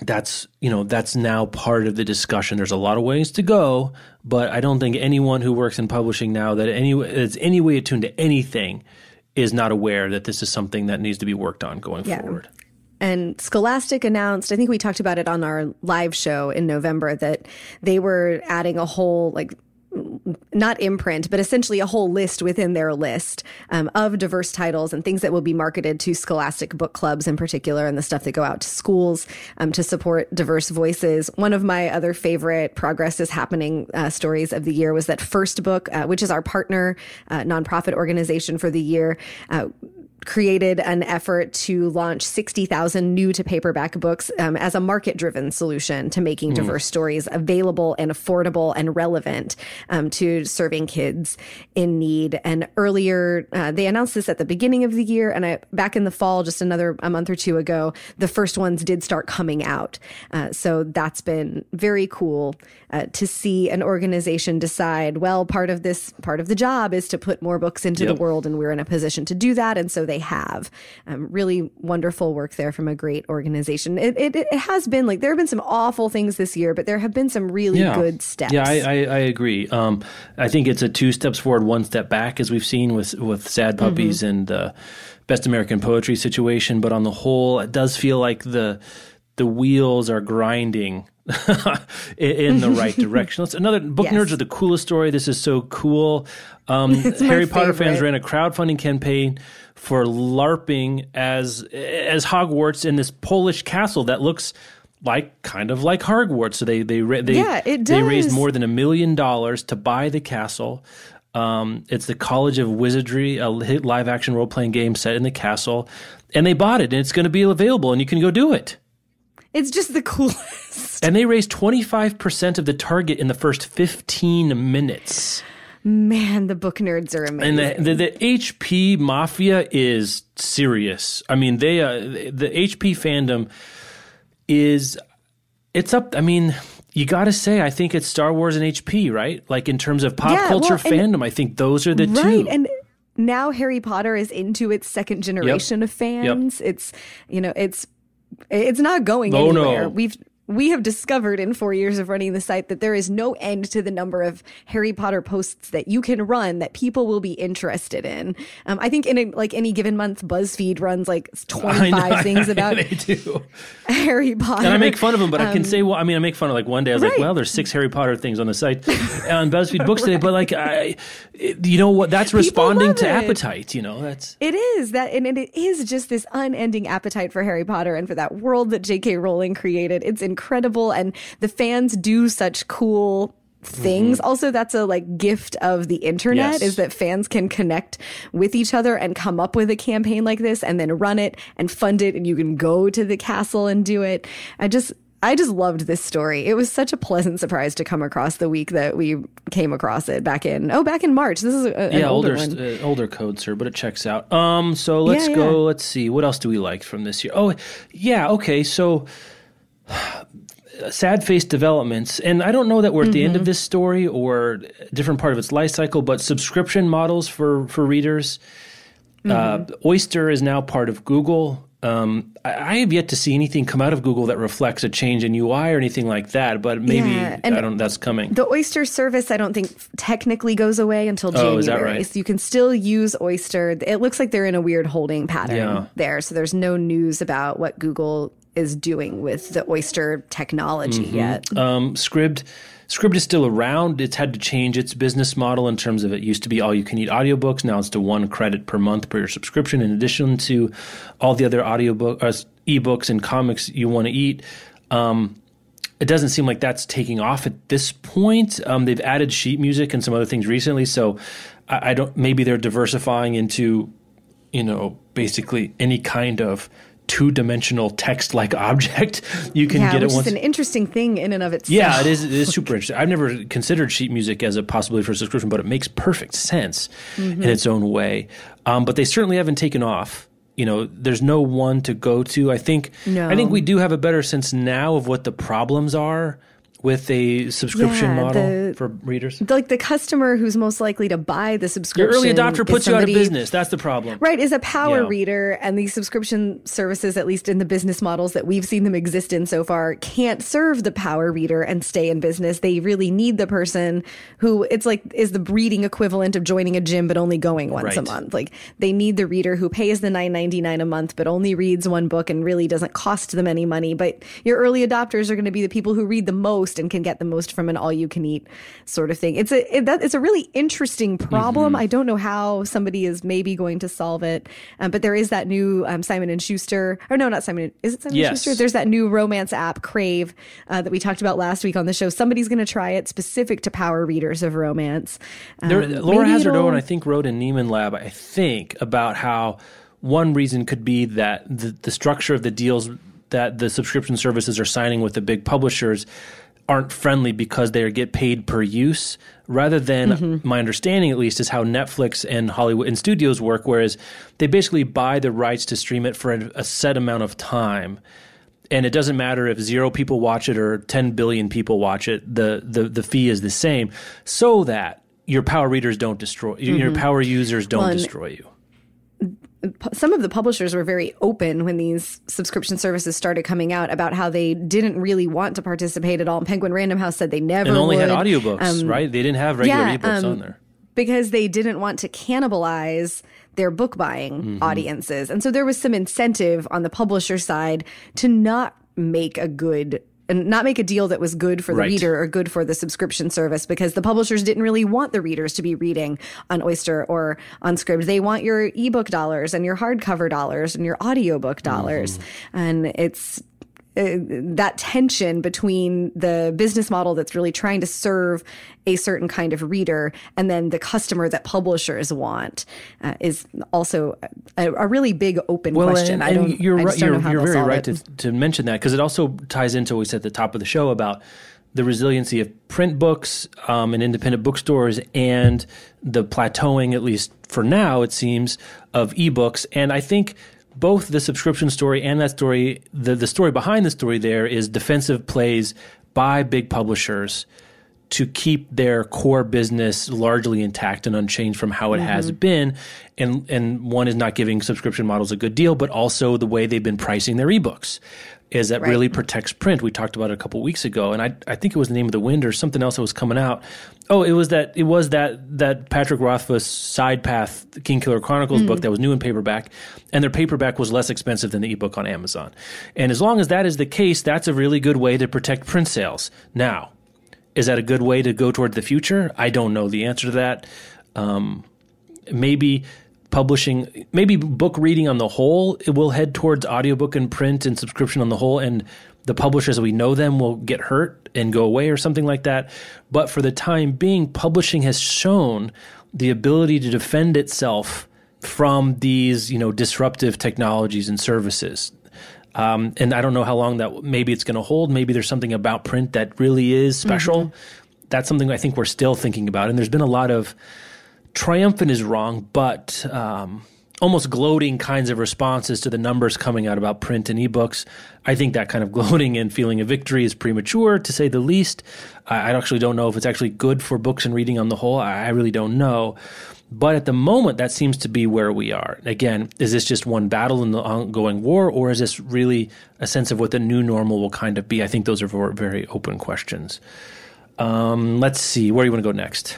that's you know that's now part of the discussion. There's a lot of ways to go, but I don't think anyone who works in publishing now that any is any way attuned to anything is not aware that this is something that needs to be worked on going Yeah. forward. And Scholastic announced, I think we talked about it on our live show in November, that they were adding a whole, like, not imprint, but essentially a whole list within their list um, of diverse titles and things that will be marketed to scholastic book clubs in particular and the stuff that go out to schools um, to support diverse voices. One of my other favorite Progress is Happening uh, stories of the year was that First Book, uh, which is our partner uh, nonprofit organization for the year. Created an effort to launch 60,000 new to paperback books um, as a market driven solution to making mm. diverse stories available and affordable and relevant um, to serving kids in need. And earlier, uh, they announced this at the beginning of the year. And I, back in the fall, just another a month or two ago, the first ones did start coming out. Uh, so that's been very cool uh, to see an organization decide, well, part of this, part of the job is to put more books into yep. the world, and we're in a position to do that. And so they have. Um, really wonderful work there from a great organization. It, it, it, has been like there have been some awful things this year, but there have been some really yeah. good steps. Yeah, I, I, I agree. Um, I think it's a two steps forward, one step back, as we've seen with, with Sad Puppies mm-hmm. and the Best American Poetry situation. But on the whole, it does feel like the the wheels are grinding in the right direction. Let's, another book yes. nerds are the coolest story. This is so cool. Um, Harry Potter fans ran a crowdfunding campaign for LARPing as as Hogwarts in this Polish castle that looks like kind of like Hogwarts. So they they they yeah, they raised more than a million dollars to buy the castle. Um, it's the College of Wizardry, a live action role playing game set in the castle, and they bought it, and it's going to be available, and you can go do it. It's just the coolest. And they raised 25% of the target in the first 15 minutes. Man, the book nerds are amazing. And the, the, the HP mafia is serious. I mean, they uh, the HP fandom is it's up. I mean, you got to say, I think it's Star Wars and HP, right? Like in terms of pop yeah, culture well, fandom, I think those are the right, two. And now Harry Potter is into its second generation yep. of fans. Yep. It's you know, it's it's not going oh, anywhere. No. We've we have discovered in four years of running the site that there is no end to the number of Harry Potter posts that you can run that people will be interested in. Um, I think in a, like any given month, BuzzFeed runs like 25 things about Harry Potter. And I make fun of them, but um, I can um, say, well, I mean, I make fun of like one day I was right. like, well, there's six Harry Potter things on the site on BuzzFeed Books today, but like, I, you know what? That's responding to appetite. You know, that's it is that, and it is just this unending appetite for Harry Potter and for that world that J.K. Rowling created. It's in incredible and the fans do such cool things. Mm-hmm. Also, that's a like gift of the internet yes. is that fans can connect with each other and come up with a campaign like this and then run it and fund it and you can go to the castle and do it. I just I just loved this story. It was such a pleasant surprise to come across the week that we came across it back in oh back in March. This is a, yeah older older, uh, older code, sir, but it checks out. Um, so let's yeah, go. Let's see what else do we like from this year. Oh, yeah, okay. So sad face developments and i don't know that we're at mm-hmm. the end of mm-hmm. this story or a different part of its life cycle but subscription models for for readers uh, mm-hmm. uh, oyster is now part of google um, I, I, have yet to see anything come out of Google that reflects a change in UI or anything like that, but maybe yeah, I don't. That's coming. The Oyster service, I don't think technically goes away until January. Oh, is that right? So you can still use Oyster. It looks like they're in a weird holding pattern yeah. there. So there's no news about what Google is doing with the Oyster technology mm-hmm. yet. Um, Scribd. Scribd is still around. It's had to change its business model in terms of it used to be all you can eat audiobooks. Now it's to one credit per month per your subscription, in addition to all the other audiobook, uh, ebooks and comics you want to eat. Um, it doesn't seem like that's taking off at this point. Um, they've added sheet music and some other things recently, so I, I don't. Maybe they're diversifying into, you know, basically any kind of two dimensional text like object. You can yeah, get it once. It's an interesting thing in and of itself. Yeah, it is. It is super interesting. I've never considered sheet music as a possibility for a subscription, but it makes perfect sense mm-hmm. in its own way. Um, but they certainly haven't taken off. You know, there's no one to go to. I think. No. I think we do have a better sense now of what the problems are with a subscription yeah, model the, for readers? Like the customer who's most likely to buy the subscription. Your early adopter puts somebody, you out of business. That's the problem. Right, is a power yeah. reader, and these subscription services, at least in the business models that we've seen them exist in so far, can't serve the power reader and stay in business. They really need the person who it's like is the breeding equivalent of joining a gym but only going once right. a month. Like they need the reader who pays the nine ninety nine a month but only reads one book and really doesn't cost them any money. But your early adopters are going to be the people who read the most and can get the most from an all you can eat sort of thing. It's a it, that, it's a really interesting problem. Mm-hmm. I don't know how somebody is maybe going to solve it, um, but there is that new um, Simon and Schuster. Or no, not Simon. Is it Simon yes. and Schuster? There's that new romance app Crave uh, that we talked about last week on the show. Somebody's going to try it specific to power readers of romance. Um, there, Laura Hazard Owen, I think, wrote in Nieman Lab. I think about how one reason could be that the, the structure of the deals that the subscription services are signing with the big publishers aren't friendly because they get paid per use rather than mm-hmm. my understanding at least is how Netflix and Hollywood and studios work whereas they basically buy the rights to stream it for a, a set amount of time and it doesn't matter if zero people watch it or 10 billion people watch it the the, the fee is the same so that your power readers don't destroy mm-hmm. your power users don't well, destroy you some of the publishers were very open when these subscription services started coming out about how they didn't really want to participate at all. And Penguin Random House said they never and only would. had audiobooks, um, right? They didn't have regular yeah, ebooks um, on there because they didn't want to cannibalize their book buying mm-hmm. audiences. And so there was some incentive on the publisher side to not make a good and not make a deal that was good for the right. reader or good for the subscription service because the publishers didn't really want the readers to be reading on Oyster or on Scribd. They want your ebook dollars and your hardcover dollars and your audiobook dollars. Mm-hmm. And it's uh, that tension between the business model that's really trying to serve a certain kind of reader and then the customer that publishers want uh, is also a, a, really big open well, question. And, and I don't. You're right. You're, you're very right to, to mention that because it also ties into what we said at the top of the show about the resiliency of print books um, and independent bookstores and the plateauing, at least for now, it seems, of ebooks. And I think both the subscription story and that story, the, the story behind the story there is defensive plays by big publishers to keep their core business largely intact and unchanged from how it mm-hmm. has been. And and one is not giving subscription models a good deal, but also the way they've been pricing their ebooks is that right. really protects print. We talked about it a couple weeks ago, and I I think it was the name of the wind or something else that was coming out. Oh, it was that it was that that Patrick Rothfuss side path Kingkiller Chronicles mm. book that was new in paperback, and their paperback was less expensive than the ebook on Amazon. And as long as that is the case, that's a really good way to protect print sales. Now, is that a good way to go toward the future? I don't know the answer to that. Um, maybe publishing, maybe book reading on the whole, it will head towards audiobook and print and subscription on the whole, and the publishers we know them will get hurt and go away or something like that. But for the time being, publishing has shown the ability to defend itself from these, you know, disruptive technologies and services. Um, and I don't know how long that maybe it's going to hold. Maybe there's something about print that really is special. Mm-hmm. That's something I think we're still thinking about. And there's been a lot of triumphant is wrong, but um, almost gloating kinds of responses to the numbers coming out about print and ebooks. I think that kind of gloating and feeling of victory is premature, to say the least. I, I actually don't know if it's actually good for books and reading on the whole. I, I really don't know. But at the moment, that seems to be where we are. Again, is this just one battle in the ongoing war, or is this really a sense of what the new normal will kind of be? I think those are very open questions. Um, let's see. Where do you want to go next?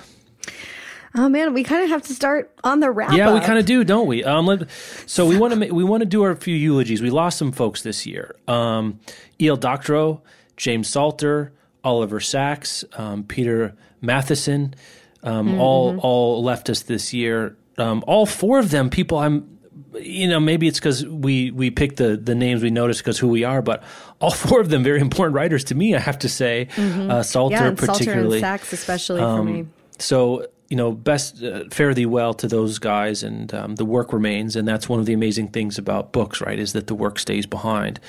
Oh man, we kind of have to start on the wrap. Yeah, we kind of do, don't we? Um, let, so we want to we want to do our few eulogies. We lost some folks this year. Um, E.L. Doctorow, James Salter, Oliver Sacks, um, Peter Matthiessen, um, mm-hmm. all all left us this year. Um, all four of them, people I'm you know, maybe it's because we we picked the the names we noticed because who we are, but all four of them very important writers to me. I have to say, mm-hmm. uh, Salter yeah, particularly, Salter and Sacks especially um, for me. So you know, best uh, fare thee well to those guys, and um, the work remains, and that's one of the amazing things about books, right? Is that the work stays behind.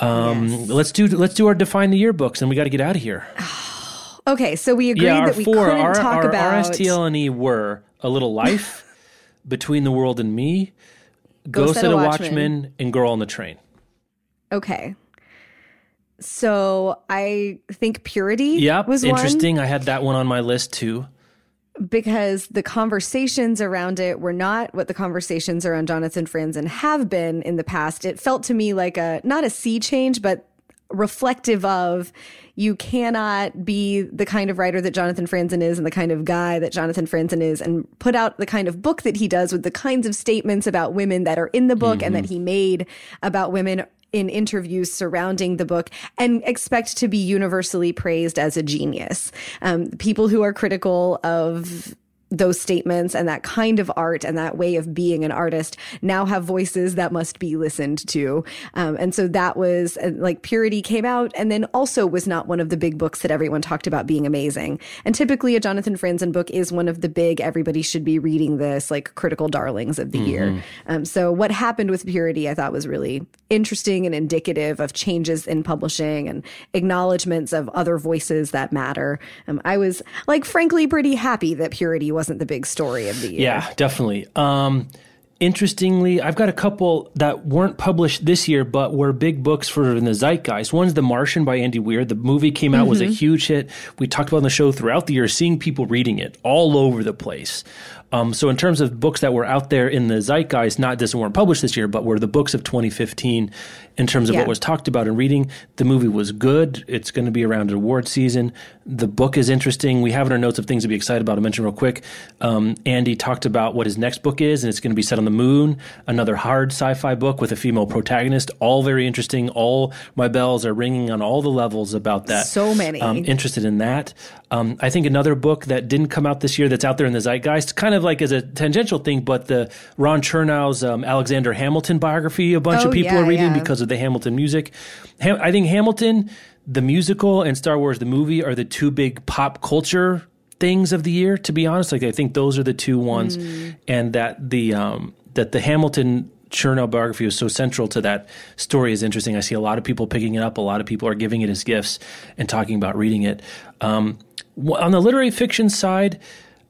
Um, yes. Let's do let's do our define the year books, and we got to get out of here. okay, so we agreed yeah, that we four, couldn't our, talk our, about our STL E were a little life, between the world and me, Go, Set, a Watchman, Watchman, and Girl on the Train. Okay. So I think Purity yep, was interesting. One. I had that one on my list too because the conversations around it were not what the conversations around Jonathan Franzen have been in the past. It felt to me like a not a sea change, but reflective of you cannot be the kind of writer that Jonathan Franzen is and the kind of guy that Jonathan Franzen is and put out the kind of book that he does with the kinds of statements about women that are in the book mm-hmm. and that mm-hmm. he made about women in interviews surrounding the book and expect to be universally praised as a genius. Um, people who are critical of those statements and that kind of art and that way of being an artist now have voices that must be listened to. Um, and so that was uh, like Purity came out and then also was not one of the big books that everyone talked about being amazing. And typically a Jonathan Franzen book is one of the big, everybody should be reading this, like critical darlings of the mm-hmm. year. Um, so what happened with Purity, I thought was really interesting and indicative of changes in publishing and acknowledgments of other voices that matter. Um, I was like, frankly, pretty happy that Purity wasn't the big story of the year. Yeah, definitely. Um, interestingly, I've got a couple that weren't published this year, but were big books for in the zeitgeist. One's The Martian by Andy Weir. The movie came out, mm-hmm. was a mm-hmm. huge hit. We talked about on the show throughout the year, seeing people reading it all over the place. Um, so in terms of books that were out there in the zeitgeist, not this weren't published this year, but were the books of 2015 in terms of yeah. what was talked about in reading. The movie was good. It's going to be around award season. The book is interesting. We have in our notes of things to be excited about. I'll mention real quick. Um, Andy talked about what his next book is, and it's going to be set on the moon. Another hard sci-fi book with a female protagonist. All very interesting. All my bells are ringing on all the levels about that. So many. Um, interested in that. Um, I think another book that didn't come out this year that's out there in the zeitgeist, kind of like as a tangential thing, but the Ron Chernow's um, Alexander Hamilton biography. A bunch oh, of people yeah, are reading yeah. because of the Hamilton music. Ham- I think Hamilton, the musical, and Star Wars the movie are the two big pop culture things of the year. To be honest, like I think those are the two ones, mm. and that the um, that the Hamilton Chernow biography was so central to that story is interesting. I see a lot of people picking it up. A lot of people are giving it as gifts and talking about reading it. Um, on the literary fiction side,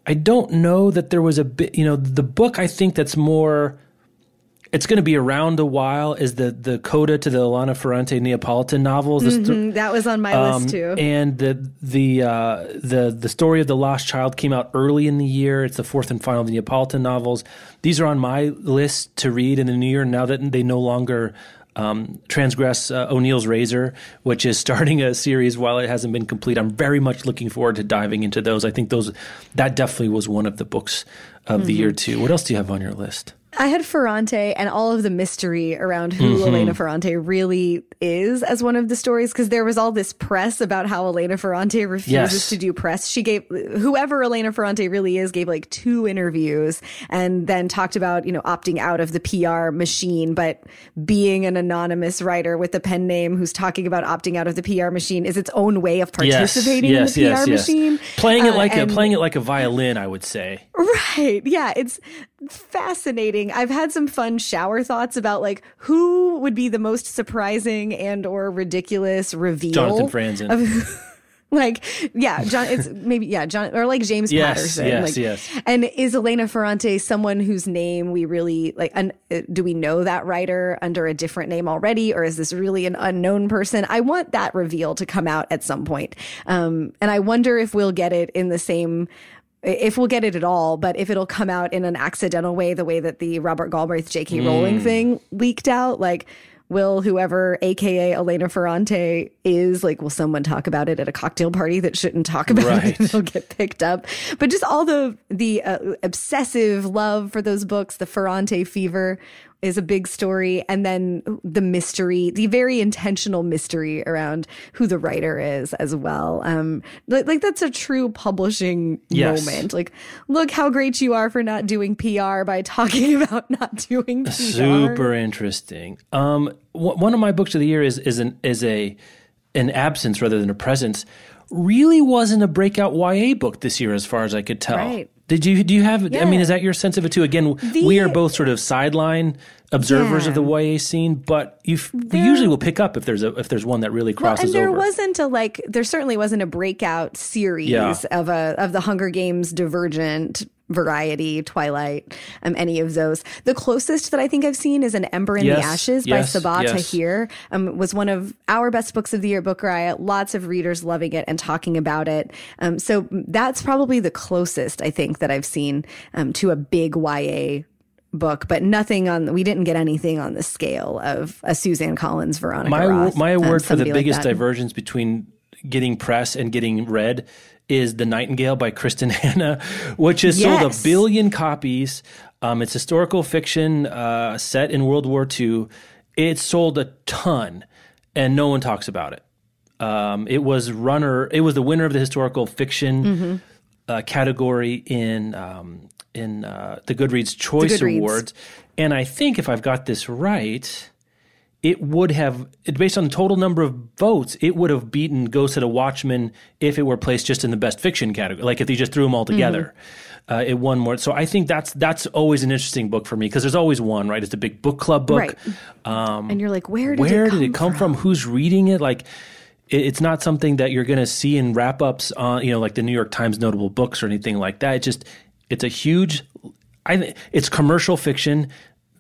I don't know that there was a bit. You know, the book I think that's more it's going to be around a while is the the coda to the Elena Ferrante Neapolitan novels. Mm-hmm, that was on my um, list too. And the the uh, the the story of the lost child came out early in the year. It's the fourth and final of the Neapolitan novels. These are on my list to read in the new year now that they no longer um, transgress uh, O'Neill's Razor, which is starting a series while it hasn't been complete. I'm very much looking forward to diving into those. I think those that definitely was one of the books of mm-hmm. the year too. What else do you have on your list? I had Ferrante and all of the mystery around who mm-hmm. Elena Ferrante really is as one of the stories because there was all this press about how Elena Ferrante refuses yes. to do press. She gave whoever Elena Ferrante really is gave like two interviews and then talked about, you know, opting out of the PR machine, but being an anonymous writer with a pen name who's talking about opting out of the PR machine is its own way of participating yes, yes, in the PR machine. Playing it uh, like uh, a playing it like a violin, I would say. Right. Yeah, it's fascinating. I've had some fun shower thoughts about like who would be the most surprising and or ridiculous reveal. Jonathan Franzen. Of, like yeah, John. It's maybe yeah, John or like James yes, Patterson. Yes, like, yes. And is Elena Ferrante someone whose name we really like? Un, uh, do we know that writer under a different name already, or is this really an unknown person? I want that reveal to come out at some point. Um, and I wonder if we'll get it in the same if we'll get it at all, but if it'll come out in an accidental way, the way that the Robert Galbraith J.K. Mm. Rowling thing leaked out, like will whoever aka elena ferrante is like will someone talk about it at a cocktail party that shouldn't talk about right. it it'll get picked up but just all the the uh, obsessive love for those books the ferrante fever is a big story and then the mystery the very intentional mystery around who the writer is as well um like, like that's a true publishing yes. moment like look how great you are for not doing pr by talking about not doing PR. super interesting um w- one of my books of the year is is an is a an absence rather than a presence really wasn't a breakout YA book this year, as far as I could tell. Right. Did you do you have? Yeah. I mean, is that your sense of it too? Again, the, we are both sort of sideline observers yeah. of the YA scene, but you we usually will pick up if there's a if there's one that really crosses well, and there over. wasn't a like there certainly wasn't a breakout series yeah. of a of the Hunger Games Divergent Variety, Twilight, um, any of those. The closest that I think I've seen is An Ember in yes, the Ashes yes, by Sabaa yes. Tahir. Um, was one of our best books of the year, Book Riot. Lots of readers loving it and talking about it. Um, so that's probably the closest I think that I've seen um, to a big YA book, but nothing on. We didn't get anything on the scale of a Suzanne Collins, Veronica my, Roth, My um, award for the biggest like divergence between getting press and getting read is The Nightingale by Kristin Hannah, which has yes. sold a billion copies. Um, it's historical fiction uh, set in World War II. It sold a ton, and no one talks about it. Um, it was runner. It was the winner of the historical fiction. Mm-hmm. uh, category in um, in uh, the Goodreads Choice Goodreads. Awards, and I think if I've got this right, it would have based on the total number of votes, it would have beaten Go Set a Watchman if it were placed just in the best fiction category. Like if they just threw them all together. Uh, it won more, so I think that's that's always an interesting book for me because there's always one, right? It's a big book club book. Right. and you're like, where did Where it come did it come from? Who's reading it? Like, it, it's not something that you're going to see in wrap ups on, you know, like the New York Times notable books or anything like that. It just, it's a huge, I think it's commercial fiction.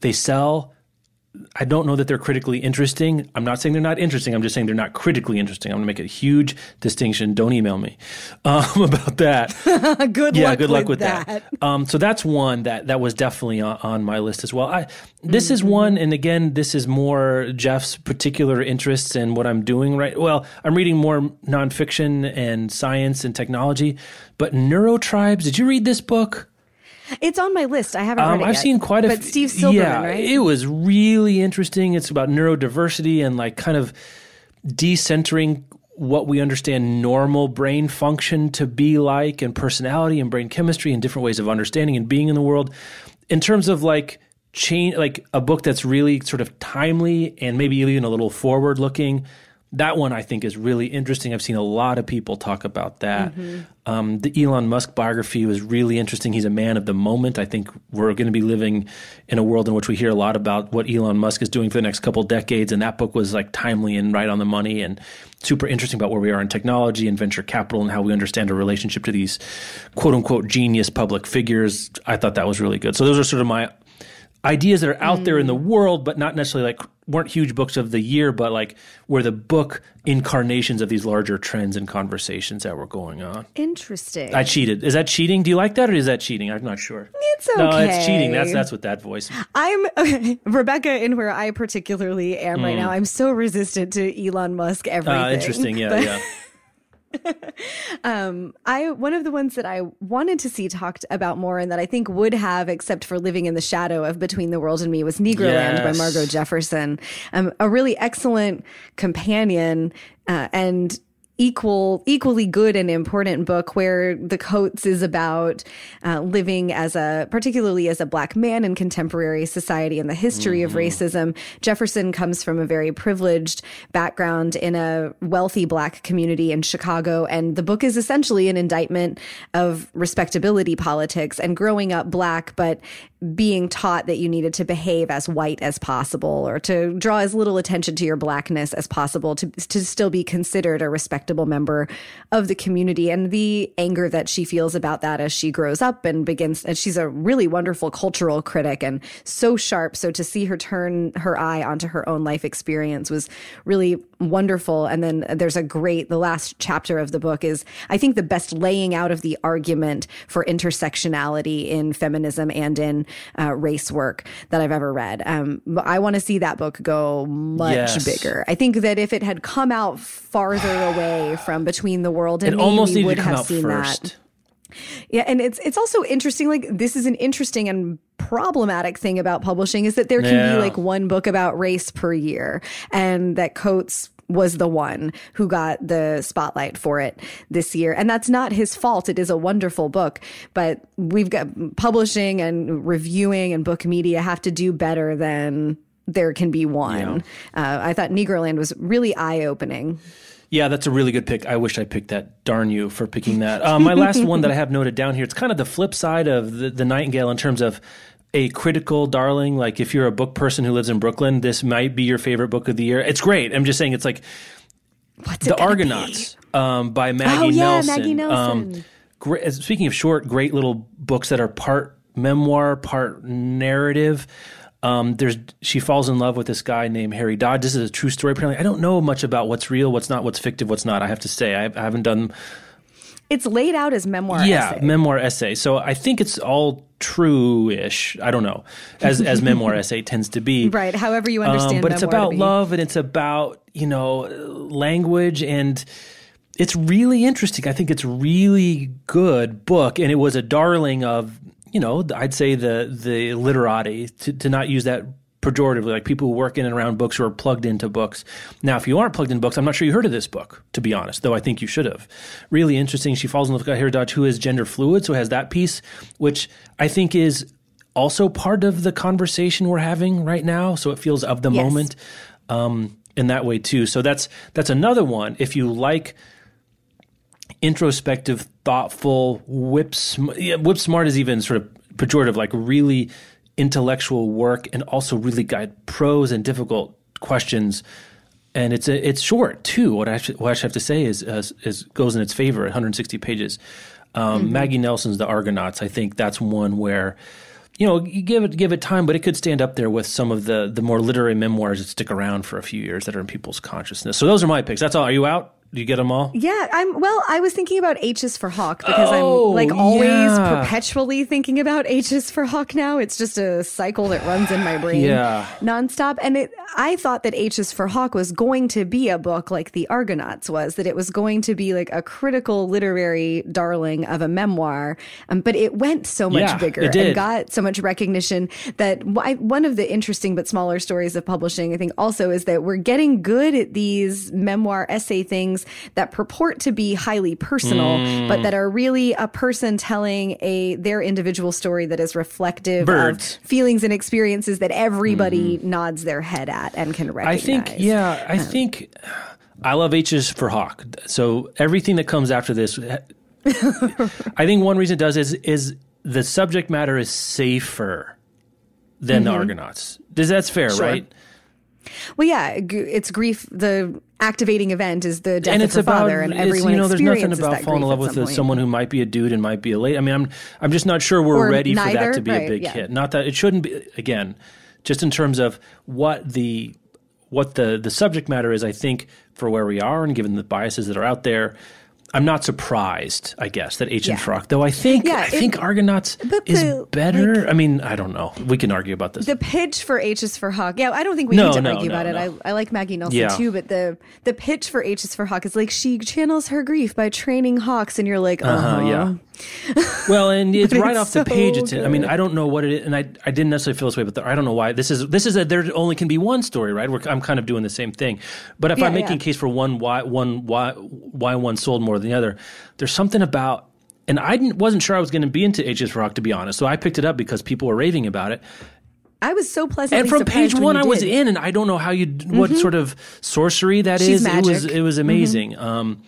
They sell. I don't know that they're critically interesting. I'm not saying they're not interesting. I'm just saying they're not critically interesting. I'm going to make a huge distinction. Don't email me um, about that good yeah, luck good luck with with that. Um, so that's one that that was definitely on, on my list as well. I this is one, and again, this is more Jeff's particular interests and what I'm doing right. Well, I'm reading more nonfiction and science and technology, but Neurotribes. Did you read this book? It's on my list. I haven't read Um, it I've yet. seen quite a But f- Steve Silberman, yeah, right? It was really interesting. It's about neurodiversity and like kind of decentering what we understand normal brain function to be like and personality and brain chemistry and different ways of understanding and being in the world in terms of like change like a book that's really sort of timely and maybe even a little forward looking that one I think is really interesting. I've seen a lot of people talk about that. Um, the Elon Musk biography was really interesting. He's a man of the moment. I think we're going to be living in a world in which we hear a lot about what Elon Musk is doing for the next couple decades. And that book was like timely and right on the money and super interesting about where we are in technology and venture capital and how we understand our relationship to these quote unquote genius public figures. I thought that was really good. So those are sort of my ideas that are out there in the world, but not necessarily like weren't huge books of the year, but like were the book incarnations of these larger trends and conversations that were going on. Interesting. I cheated. Is that cheating? Do you like that, or is that cheating? I'm not sure. it's okay. No, it's cheating. That's that's what that voice. I'm okay, Rebecca, in where I particularly am Mm. right now. I'm so resistant to Elon Musk. Everything. Uh, interesting. Yeah, But yeah. I one of the ones that I wanted to see talked about more, and that I think would have, except for living in the shadow of Between the World and Me, was Negroland by Margo Jefferson. Um, a really excellent companion uh, and equal equally good and important book where the coates is about uh, living as a particularly as a black man in contemporary society and the history of racism. Jefferson comes from a very privileged background in a wealthy black community in chicago and the book is essentially an indictment of respectability politics and growing up black but being taught that you needed to behave as white as possible or to draw as little attention to your blackness as possible to, to still be considered a respectable member of the community. And the anger that she feels about that as she grows up and begins and she's a really wonderful cultural critic and so sharp. So to see her turn her eye onto her own life experience was really wonderful and then there's a great the last chapter of the book is i think the best laying out of the argument for intersectionality in feminism and in uh, race work that I've ever read. Um, I want to see that book go much Yes. bigger. I think that if it had come out farther away from Between the World and It Me, almost we would have seen first. that. Yeah, and it's it's also interesting. Like this is an interesting and problematic thing about publishing is that there can Yeah. be like one book about race per year, and that Coates was the one who got the spotlight for it this year. And that's not his fault. It is a wonderful book, but we've got publishing and reviewing and book media have to do better than there can be one. Uh, I thought Negroland was really eye opening. Yeah, that's a really good pick. I wish I picked that. Darn you for picking that. Um, my last one that I have noted down here, it's kind of the flip side of the, the Nightingale in terms of a critical darling. Like if you're a book person who lives in Brooklyn, this might be your favorite book of the year. It's great. I'm just saying it's like What's The Argonauts um, by Maggie Oh, yeah, Nelson. Maggie Um, Nelson. great, speaking of short, great little books that are part memoir, part narrative. Um, there's she falls in love with this guy named Harry Dodge. This is a true story. Apparently, I don't know much about what's real, what's not, what's fictive, what's not. I have to say, I, I haven't done? It's laid out as memoir. yeah essay. memoir essay. So I think it's all true-ish. I don't know, as as memoir essay tends to be. Right. However you understand Um, but it's about love and it's about you know language and it's really interesting. I think it's really good book, and it was a darling of you know I'd say the the literati to, to not use that pejoratively, like people who work in and around books who are plugged into books. Now, if you aren't plugged in books, I'm not sure you heard of this book, to be honest, though I think you should have. Really interesting. She falls in love with guy Dodge, who is gender fluid, so has that piece, which I think is also part of the conversation we're having right now. So it feels of the Yes. moment um, in that way too. So that's that's another one. If you like introspective, thoughtful, whip sm- yeah, whip smart is even sort of pejorative, like really intellectual work, and also really guide prose and difficult questions. And it's a, it's short too. What I should, what I should have to say is, is is goes in its favor. 160 pages. Um, Maggie Nelson's The Argonauts. I think that's one where you know, you give it give it time, but it could stand up there with some of the the more literary memoirs that stick around for a few years that are in people's consciousness. So those are my picks. That's all. Are you out? Do you get them all? Yeah, I'm well, I was thinking about H's for Hawk because Oh, I'm like always yeah. perpetually thinking about H's for Hawk now. It's just a cycle that runs in my brain Yeah. nonstop. And it, I thought that H's for Hawk was going to be a book like The Argonauts was, that it was going to be like a critical literary darling of a memoir. Um, but it went so much Yeah, bigger and got so much recognition that wh- one of the interesting but smaller stories of publishing, I think, also is that we're getting good at these memoir essay things that purport to be highly personal, Mm. but that are really a person telling a their individual story that is reflective Birds. of feelings and experiences that everybody nods their head at and can recognize. I think, yeah, I think I love H's for Hawk. So everything that comes after this, I think one reason it does is is the subject matter is safer than the Argonauts. Does that's fair, Mm-hmm. Sure. right? Well, yeah, it's grief. The activating event is the death and of it's her about father, and everyone you know there's nothing about falling in love with a, someone who might be a dude and might be a lady. I mean, I'm I'm just not sure we're Or ready for that to be a big yeah. hit. Not that it shouldn't be. Again, just in terms of what the what the the subject matter is, I think for where we are and given the biases that are out there. I'm not surprised, I guess, that H and Yeah. Frock, though I think Yeah, I it- think Argonauts is the, better. I mean, I don't know. We can argue about this. The pitch for H is for Hawk. Yeah, I don't think we No, need to no, argue no, about it. I, I like Maggie Nelson Yeah. too, but the the pitch for H is for Hawk is like she channels her grief by training hawks, and you're like, uh huh, Uh-huh, yeah. Well, and it's right it's off the so page. It's, I mean. I don't know what it is, and I, I didn't necessarily feel this way, but the, I don't know why. This is this is a there only can be one story, right? We're, I'm kind of doing the same thing, but if Yeah, I'm making yeah. a case for one why one why why one sold more than the other, there's something about. And I didn't, wasn't sure I was going to be into H's Rock, to be honest. So I picked it up because people were raving about it. I was so pleasant. And from page one, I was. Mm-hmm. in, and I don't know how you what sort of sorcery that is. She's It was magic. Mm-hmm. it was amazing. Um,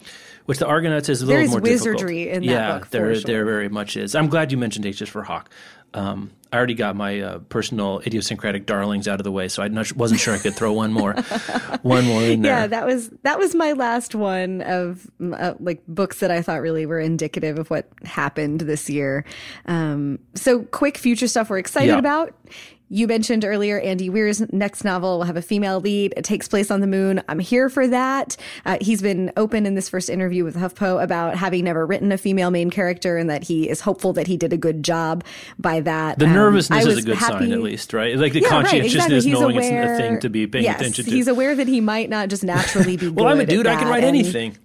which the Argonauts is a little There's more wizardry difficult. in that yeah, book, there sure. there very much is. I'm glad you mentioned H's for Hawk. Um, I already got my uh, personal idiosyncratic darlings out of the way, so I wasn't sure I could throw one more, one more in there. Yeah, that was that was my last one of uh, like books that I thought really were indicative of what happened this year. Um, so, quick future stuff we're excited Yeah. about. You mentioned earlier Andy Weir's next novel will have a female lead. It takes place on the moon. I'm here for that. Uh, he's been open in this first interview with HuffPo about having never written a female main character and that he is hopeful that he did a good job by that. the Um, nervousness is a good sign, at least, right? Like the yeah, right, conscientiousness, exactly. He's knowing aware, it's a thing to be paying yes, attention to. He's aware that he might not just naturally be. well, I'm a dude. I can write anything.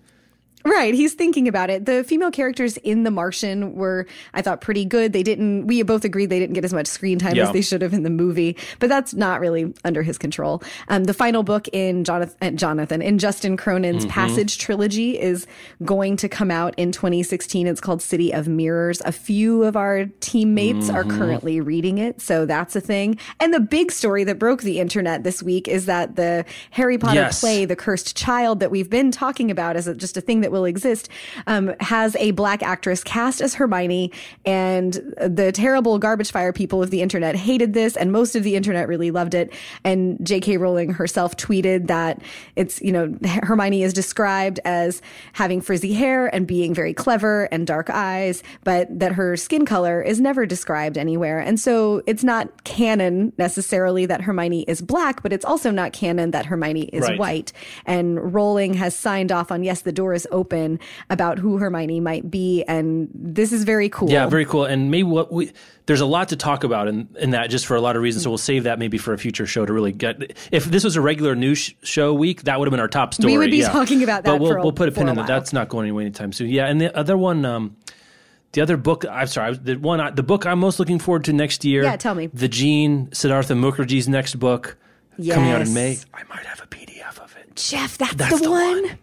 Right, he's thinking about it. The female characters in The Martian were, I thought, pretty good. They didn't. We both agreed they didn't get as much screen time Yeah. as they should have in the movie, but that's not really under his control. Um, the final book in Jonathan, Jonathan in Justin Cronin's Mm-hmm. Passage trilogy is going to come out in 2016. It's called City of Mirrors. A few of our teammates are Mm-hmm. currently reading it, so that's a thing. And the big story that broke the internet this week is that the Harry Potter Yes. play the Cursed Child that we've been talking about a, just a thing that will exist um, has a black actress cast as Hermione, and the terrible garbage fire people of the internet hated this, and most of the internet really loved it. And J.K. Rowling herself tweeted that it's you know Hermione is described as having frizzy hair and being very clever and dark eyes, but that her skin color is never described anywhere, and so it's not canon necessarily that Hermione is black, but it's also not canon that Hermione is Right. white. And Rowling has signed off on yes, the door is open about who Hermione might be, and this is very cool. Yeah, very cool. And maybe what we there's a lot to talk about in, in that just for a lot of reasons. So we'll save that maybe for a future show to really get. If this was a regular news sh- show week, that would have been our top story. We would be yeah. talking about But that we'll for a- we'll put a pin in that. That's not going anywhere anytime soon. Yeah, and the other one. Um, the other book, I'm sorry, the one, the book I'm most looking forward to next year. Yeah, tell me. The Gene Siddhartha Mukherjee's next book coming out in May. I might have a PDF of it. Jeff, that's, That's the, the one. one.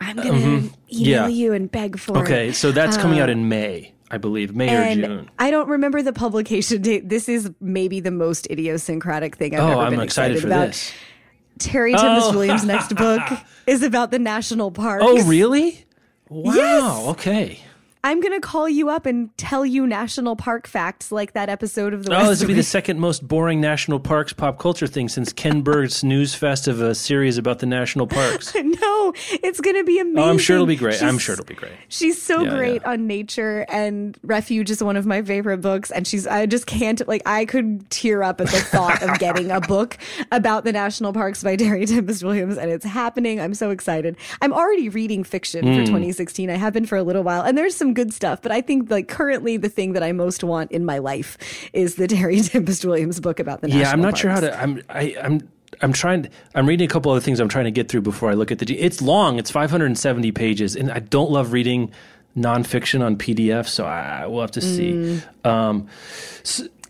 I'm gonna email Yeah. you and beg for it. Okay, so that's coming out in May, I believe, May or Uh, June. I don't remember the publication date. This is maybe the most idiosyncratic thing I've Oh, ever I'm been excited, excited, for about. this. Terry Tempest Oh. Williams' next book is about the national parks. Oh, really? Wow. Yes. Okay. I'm gonna call you up and tell you national park facts like that episode of the. Oh, West this would be the second most boring national parks pop culture thing since Ken Burns' News Fest of a series about the national parks. no, it's gonna be amazing. Oh, I'm sure it'll be great. I'm sure it'll be great. She's so Yeah, great yeah. on nature and Refuge is one of my favorite books. And she's, I just can't, like, I could tear up at the thought of getting a book about the national parks by Terry Tempest Williams. And it's happening. I'm so excited. I'm already reading fiction Hmm. for 2016. I have been for a little while and there's some good stuff. But I think, like, currently the thing that I most want in my life is the Terry Tempest Williams book about the national Yeah, I'm not sure how to. I'm. I, I'm. I'm trying. I'm reading a couple other things. I'm trying to get through before I look at the. It's long. It's 570 pages, and I don't love reading nonfiction on PDF. So I we'll have to see. Mm. Um,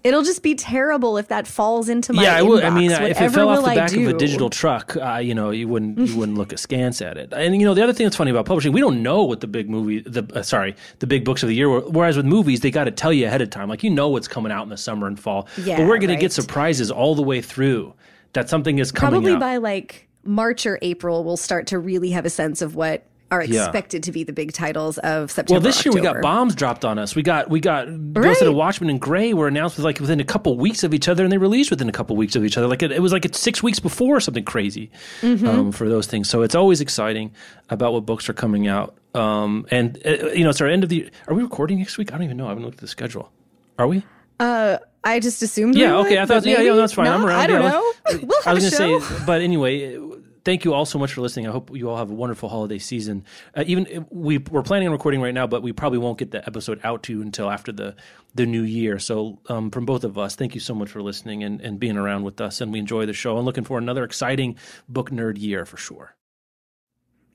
It'll just be terrible if that falls into my yeah, I would. I mean, if it Whatever fell off the back of a digital truck, uh, you know, you wouldn't you wouldn't look askance at it. And you know, the other thing that's funny about publishing, we don't know what the big movie, the uh, sorry, the big books of the year. were. Whereas with movies, they got to tell you ahead of time. Like you know what's coming out in the summer and fall. Yeah, but we're going to get surprises all the way through. That something is coming probably out. by like March or April, we'll start to really have a sense of what are Yeah. expected to be the big titles of September. Well, this year we got bombs dropped on us. We got we got Ghost Right. of the Watchmen and Grey were announced with like within a couple weeks of each other, and they released within a couple weeks of each other. Like it, it was like six weeks before or something crazy Mm-hmm. um, for those things. So it's always exciting about what books are coming out. Um, and uh, you know, it's our end of the. Are we recording next week? I don't even know. I haven't looked at the schedule. Are we? Uh, I just assumed. Yeah. we okay. would, I thought. Yeah. Yeah. That's fine. I'm around. I don't Yeah, know. let's- We'll have I was a gonna show. say, but anyway, thank you all so much for listening. I hope you all have a wonderful holiday season. Uh, even if we we're planning on recording right now, but we probably won't get the episode out to you until after the the new year. So um, from both of us, thank you so much for listening and, and being around with us. And we enjoy the show and looking for another exciting book nerd year for sure.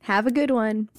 Have a good one.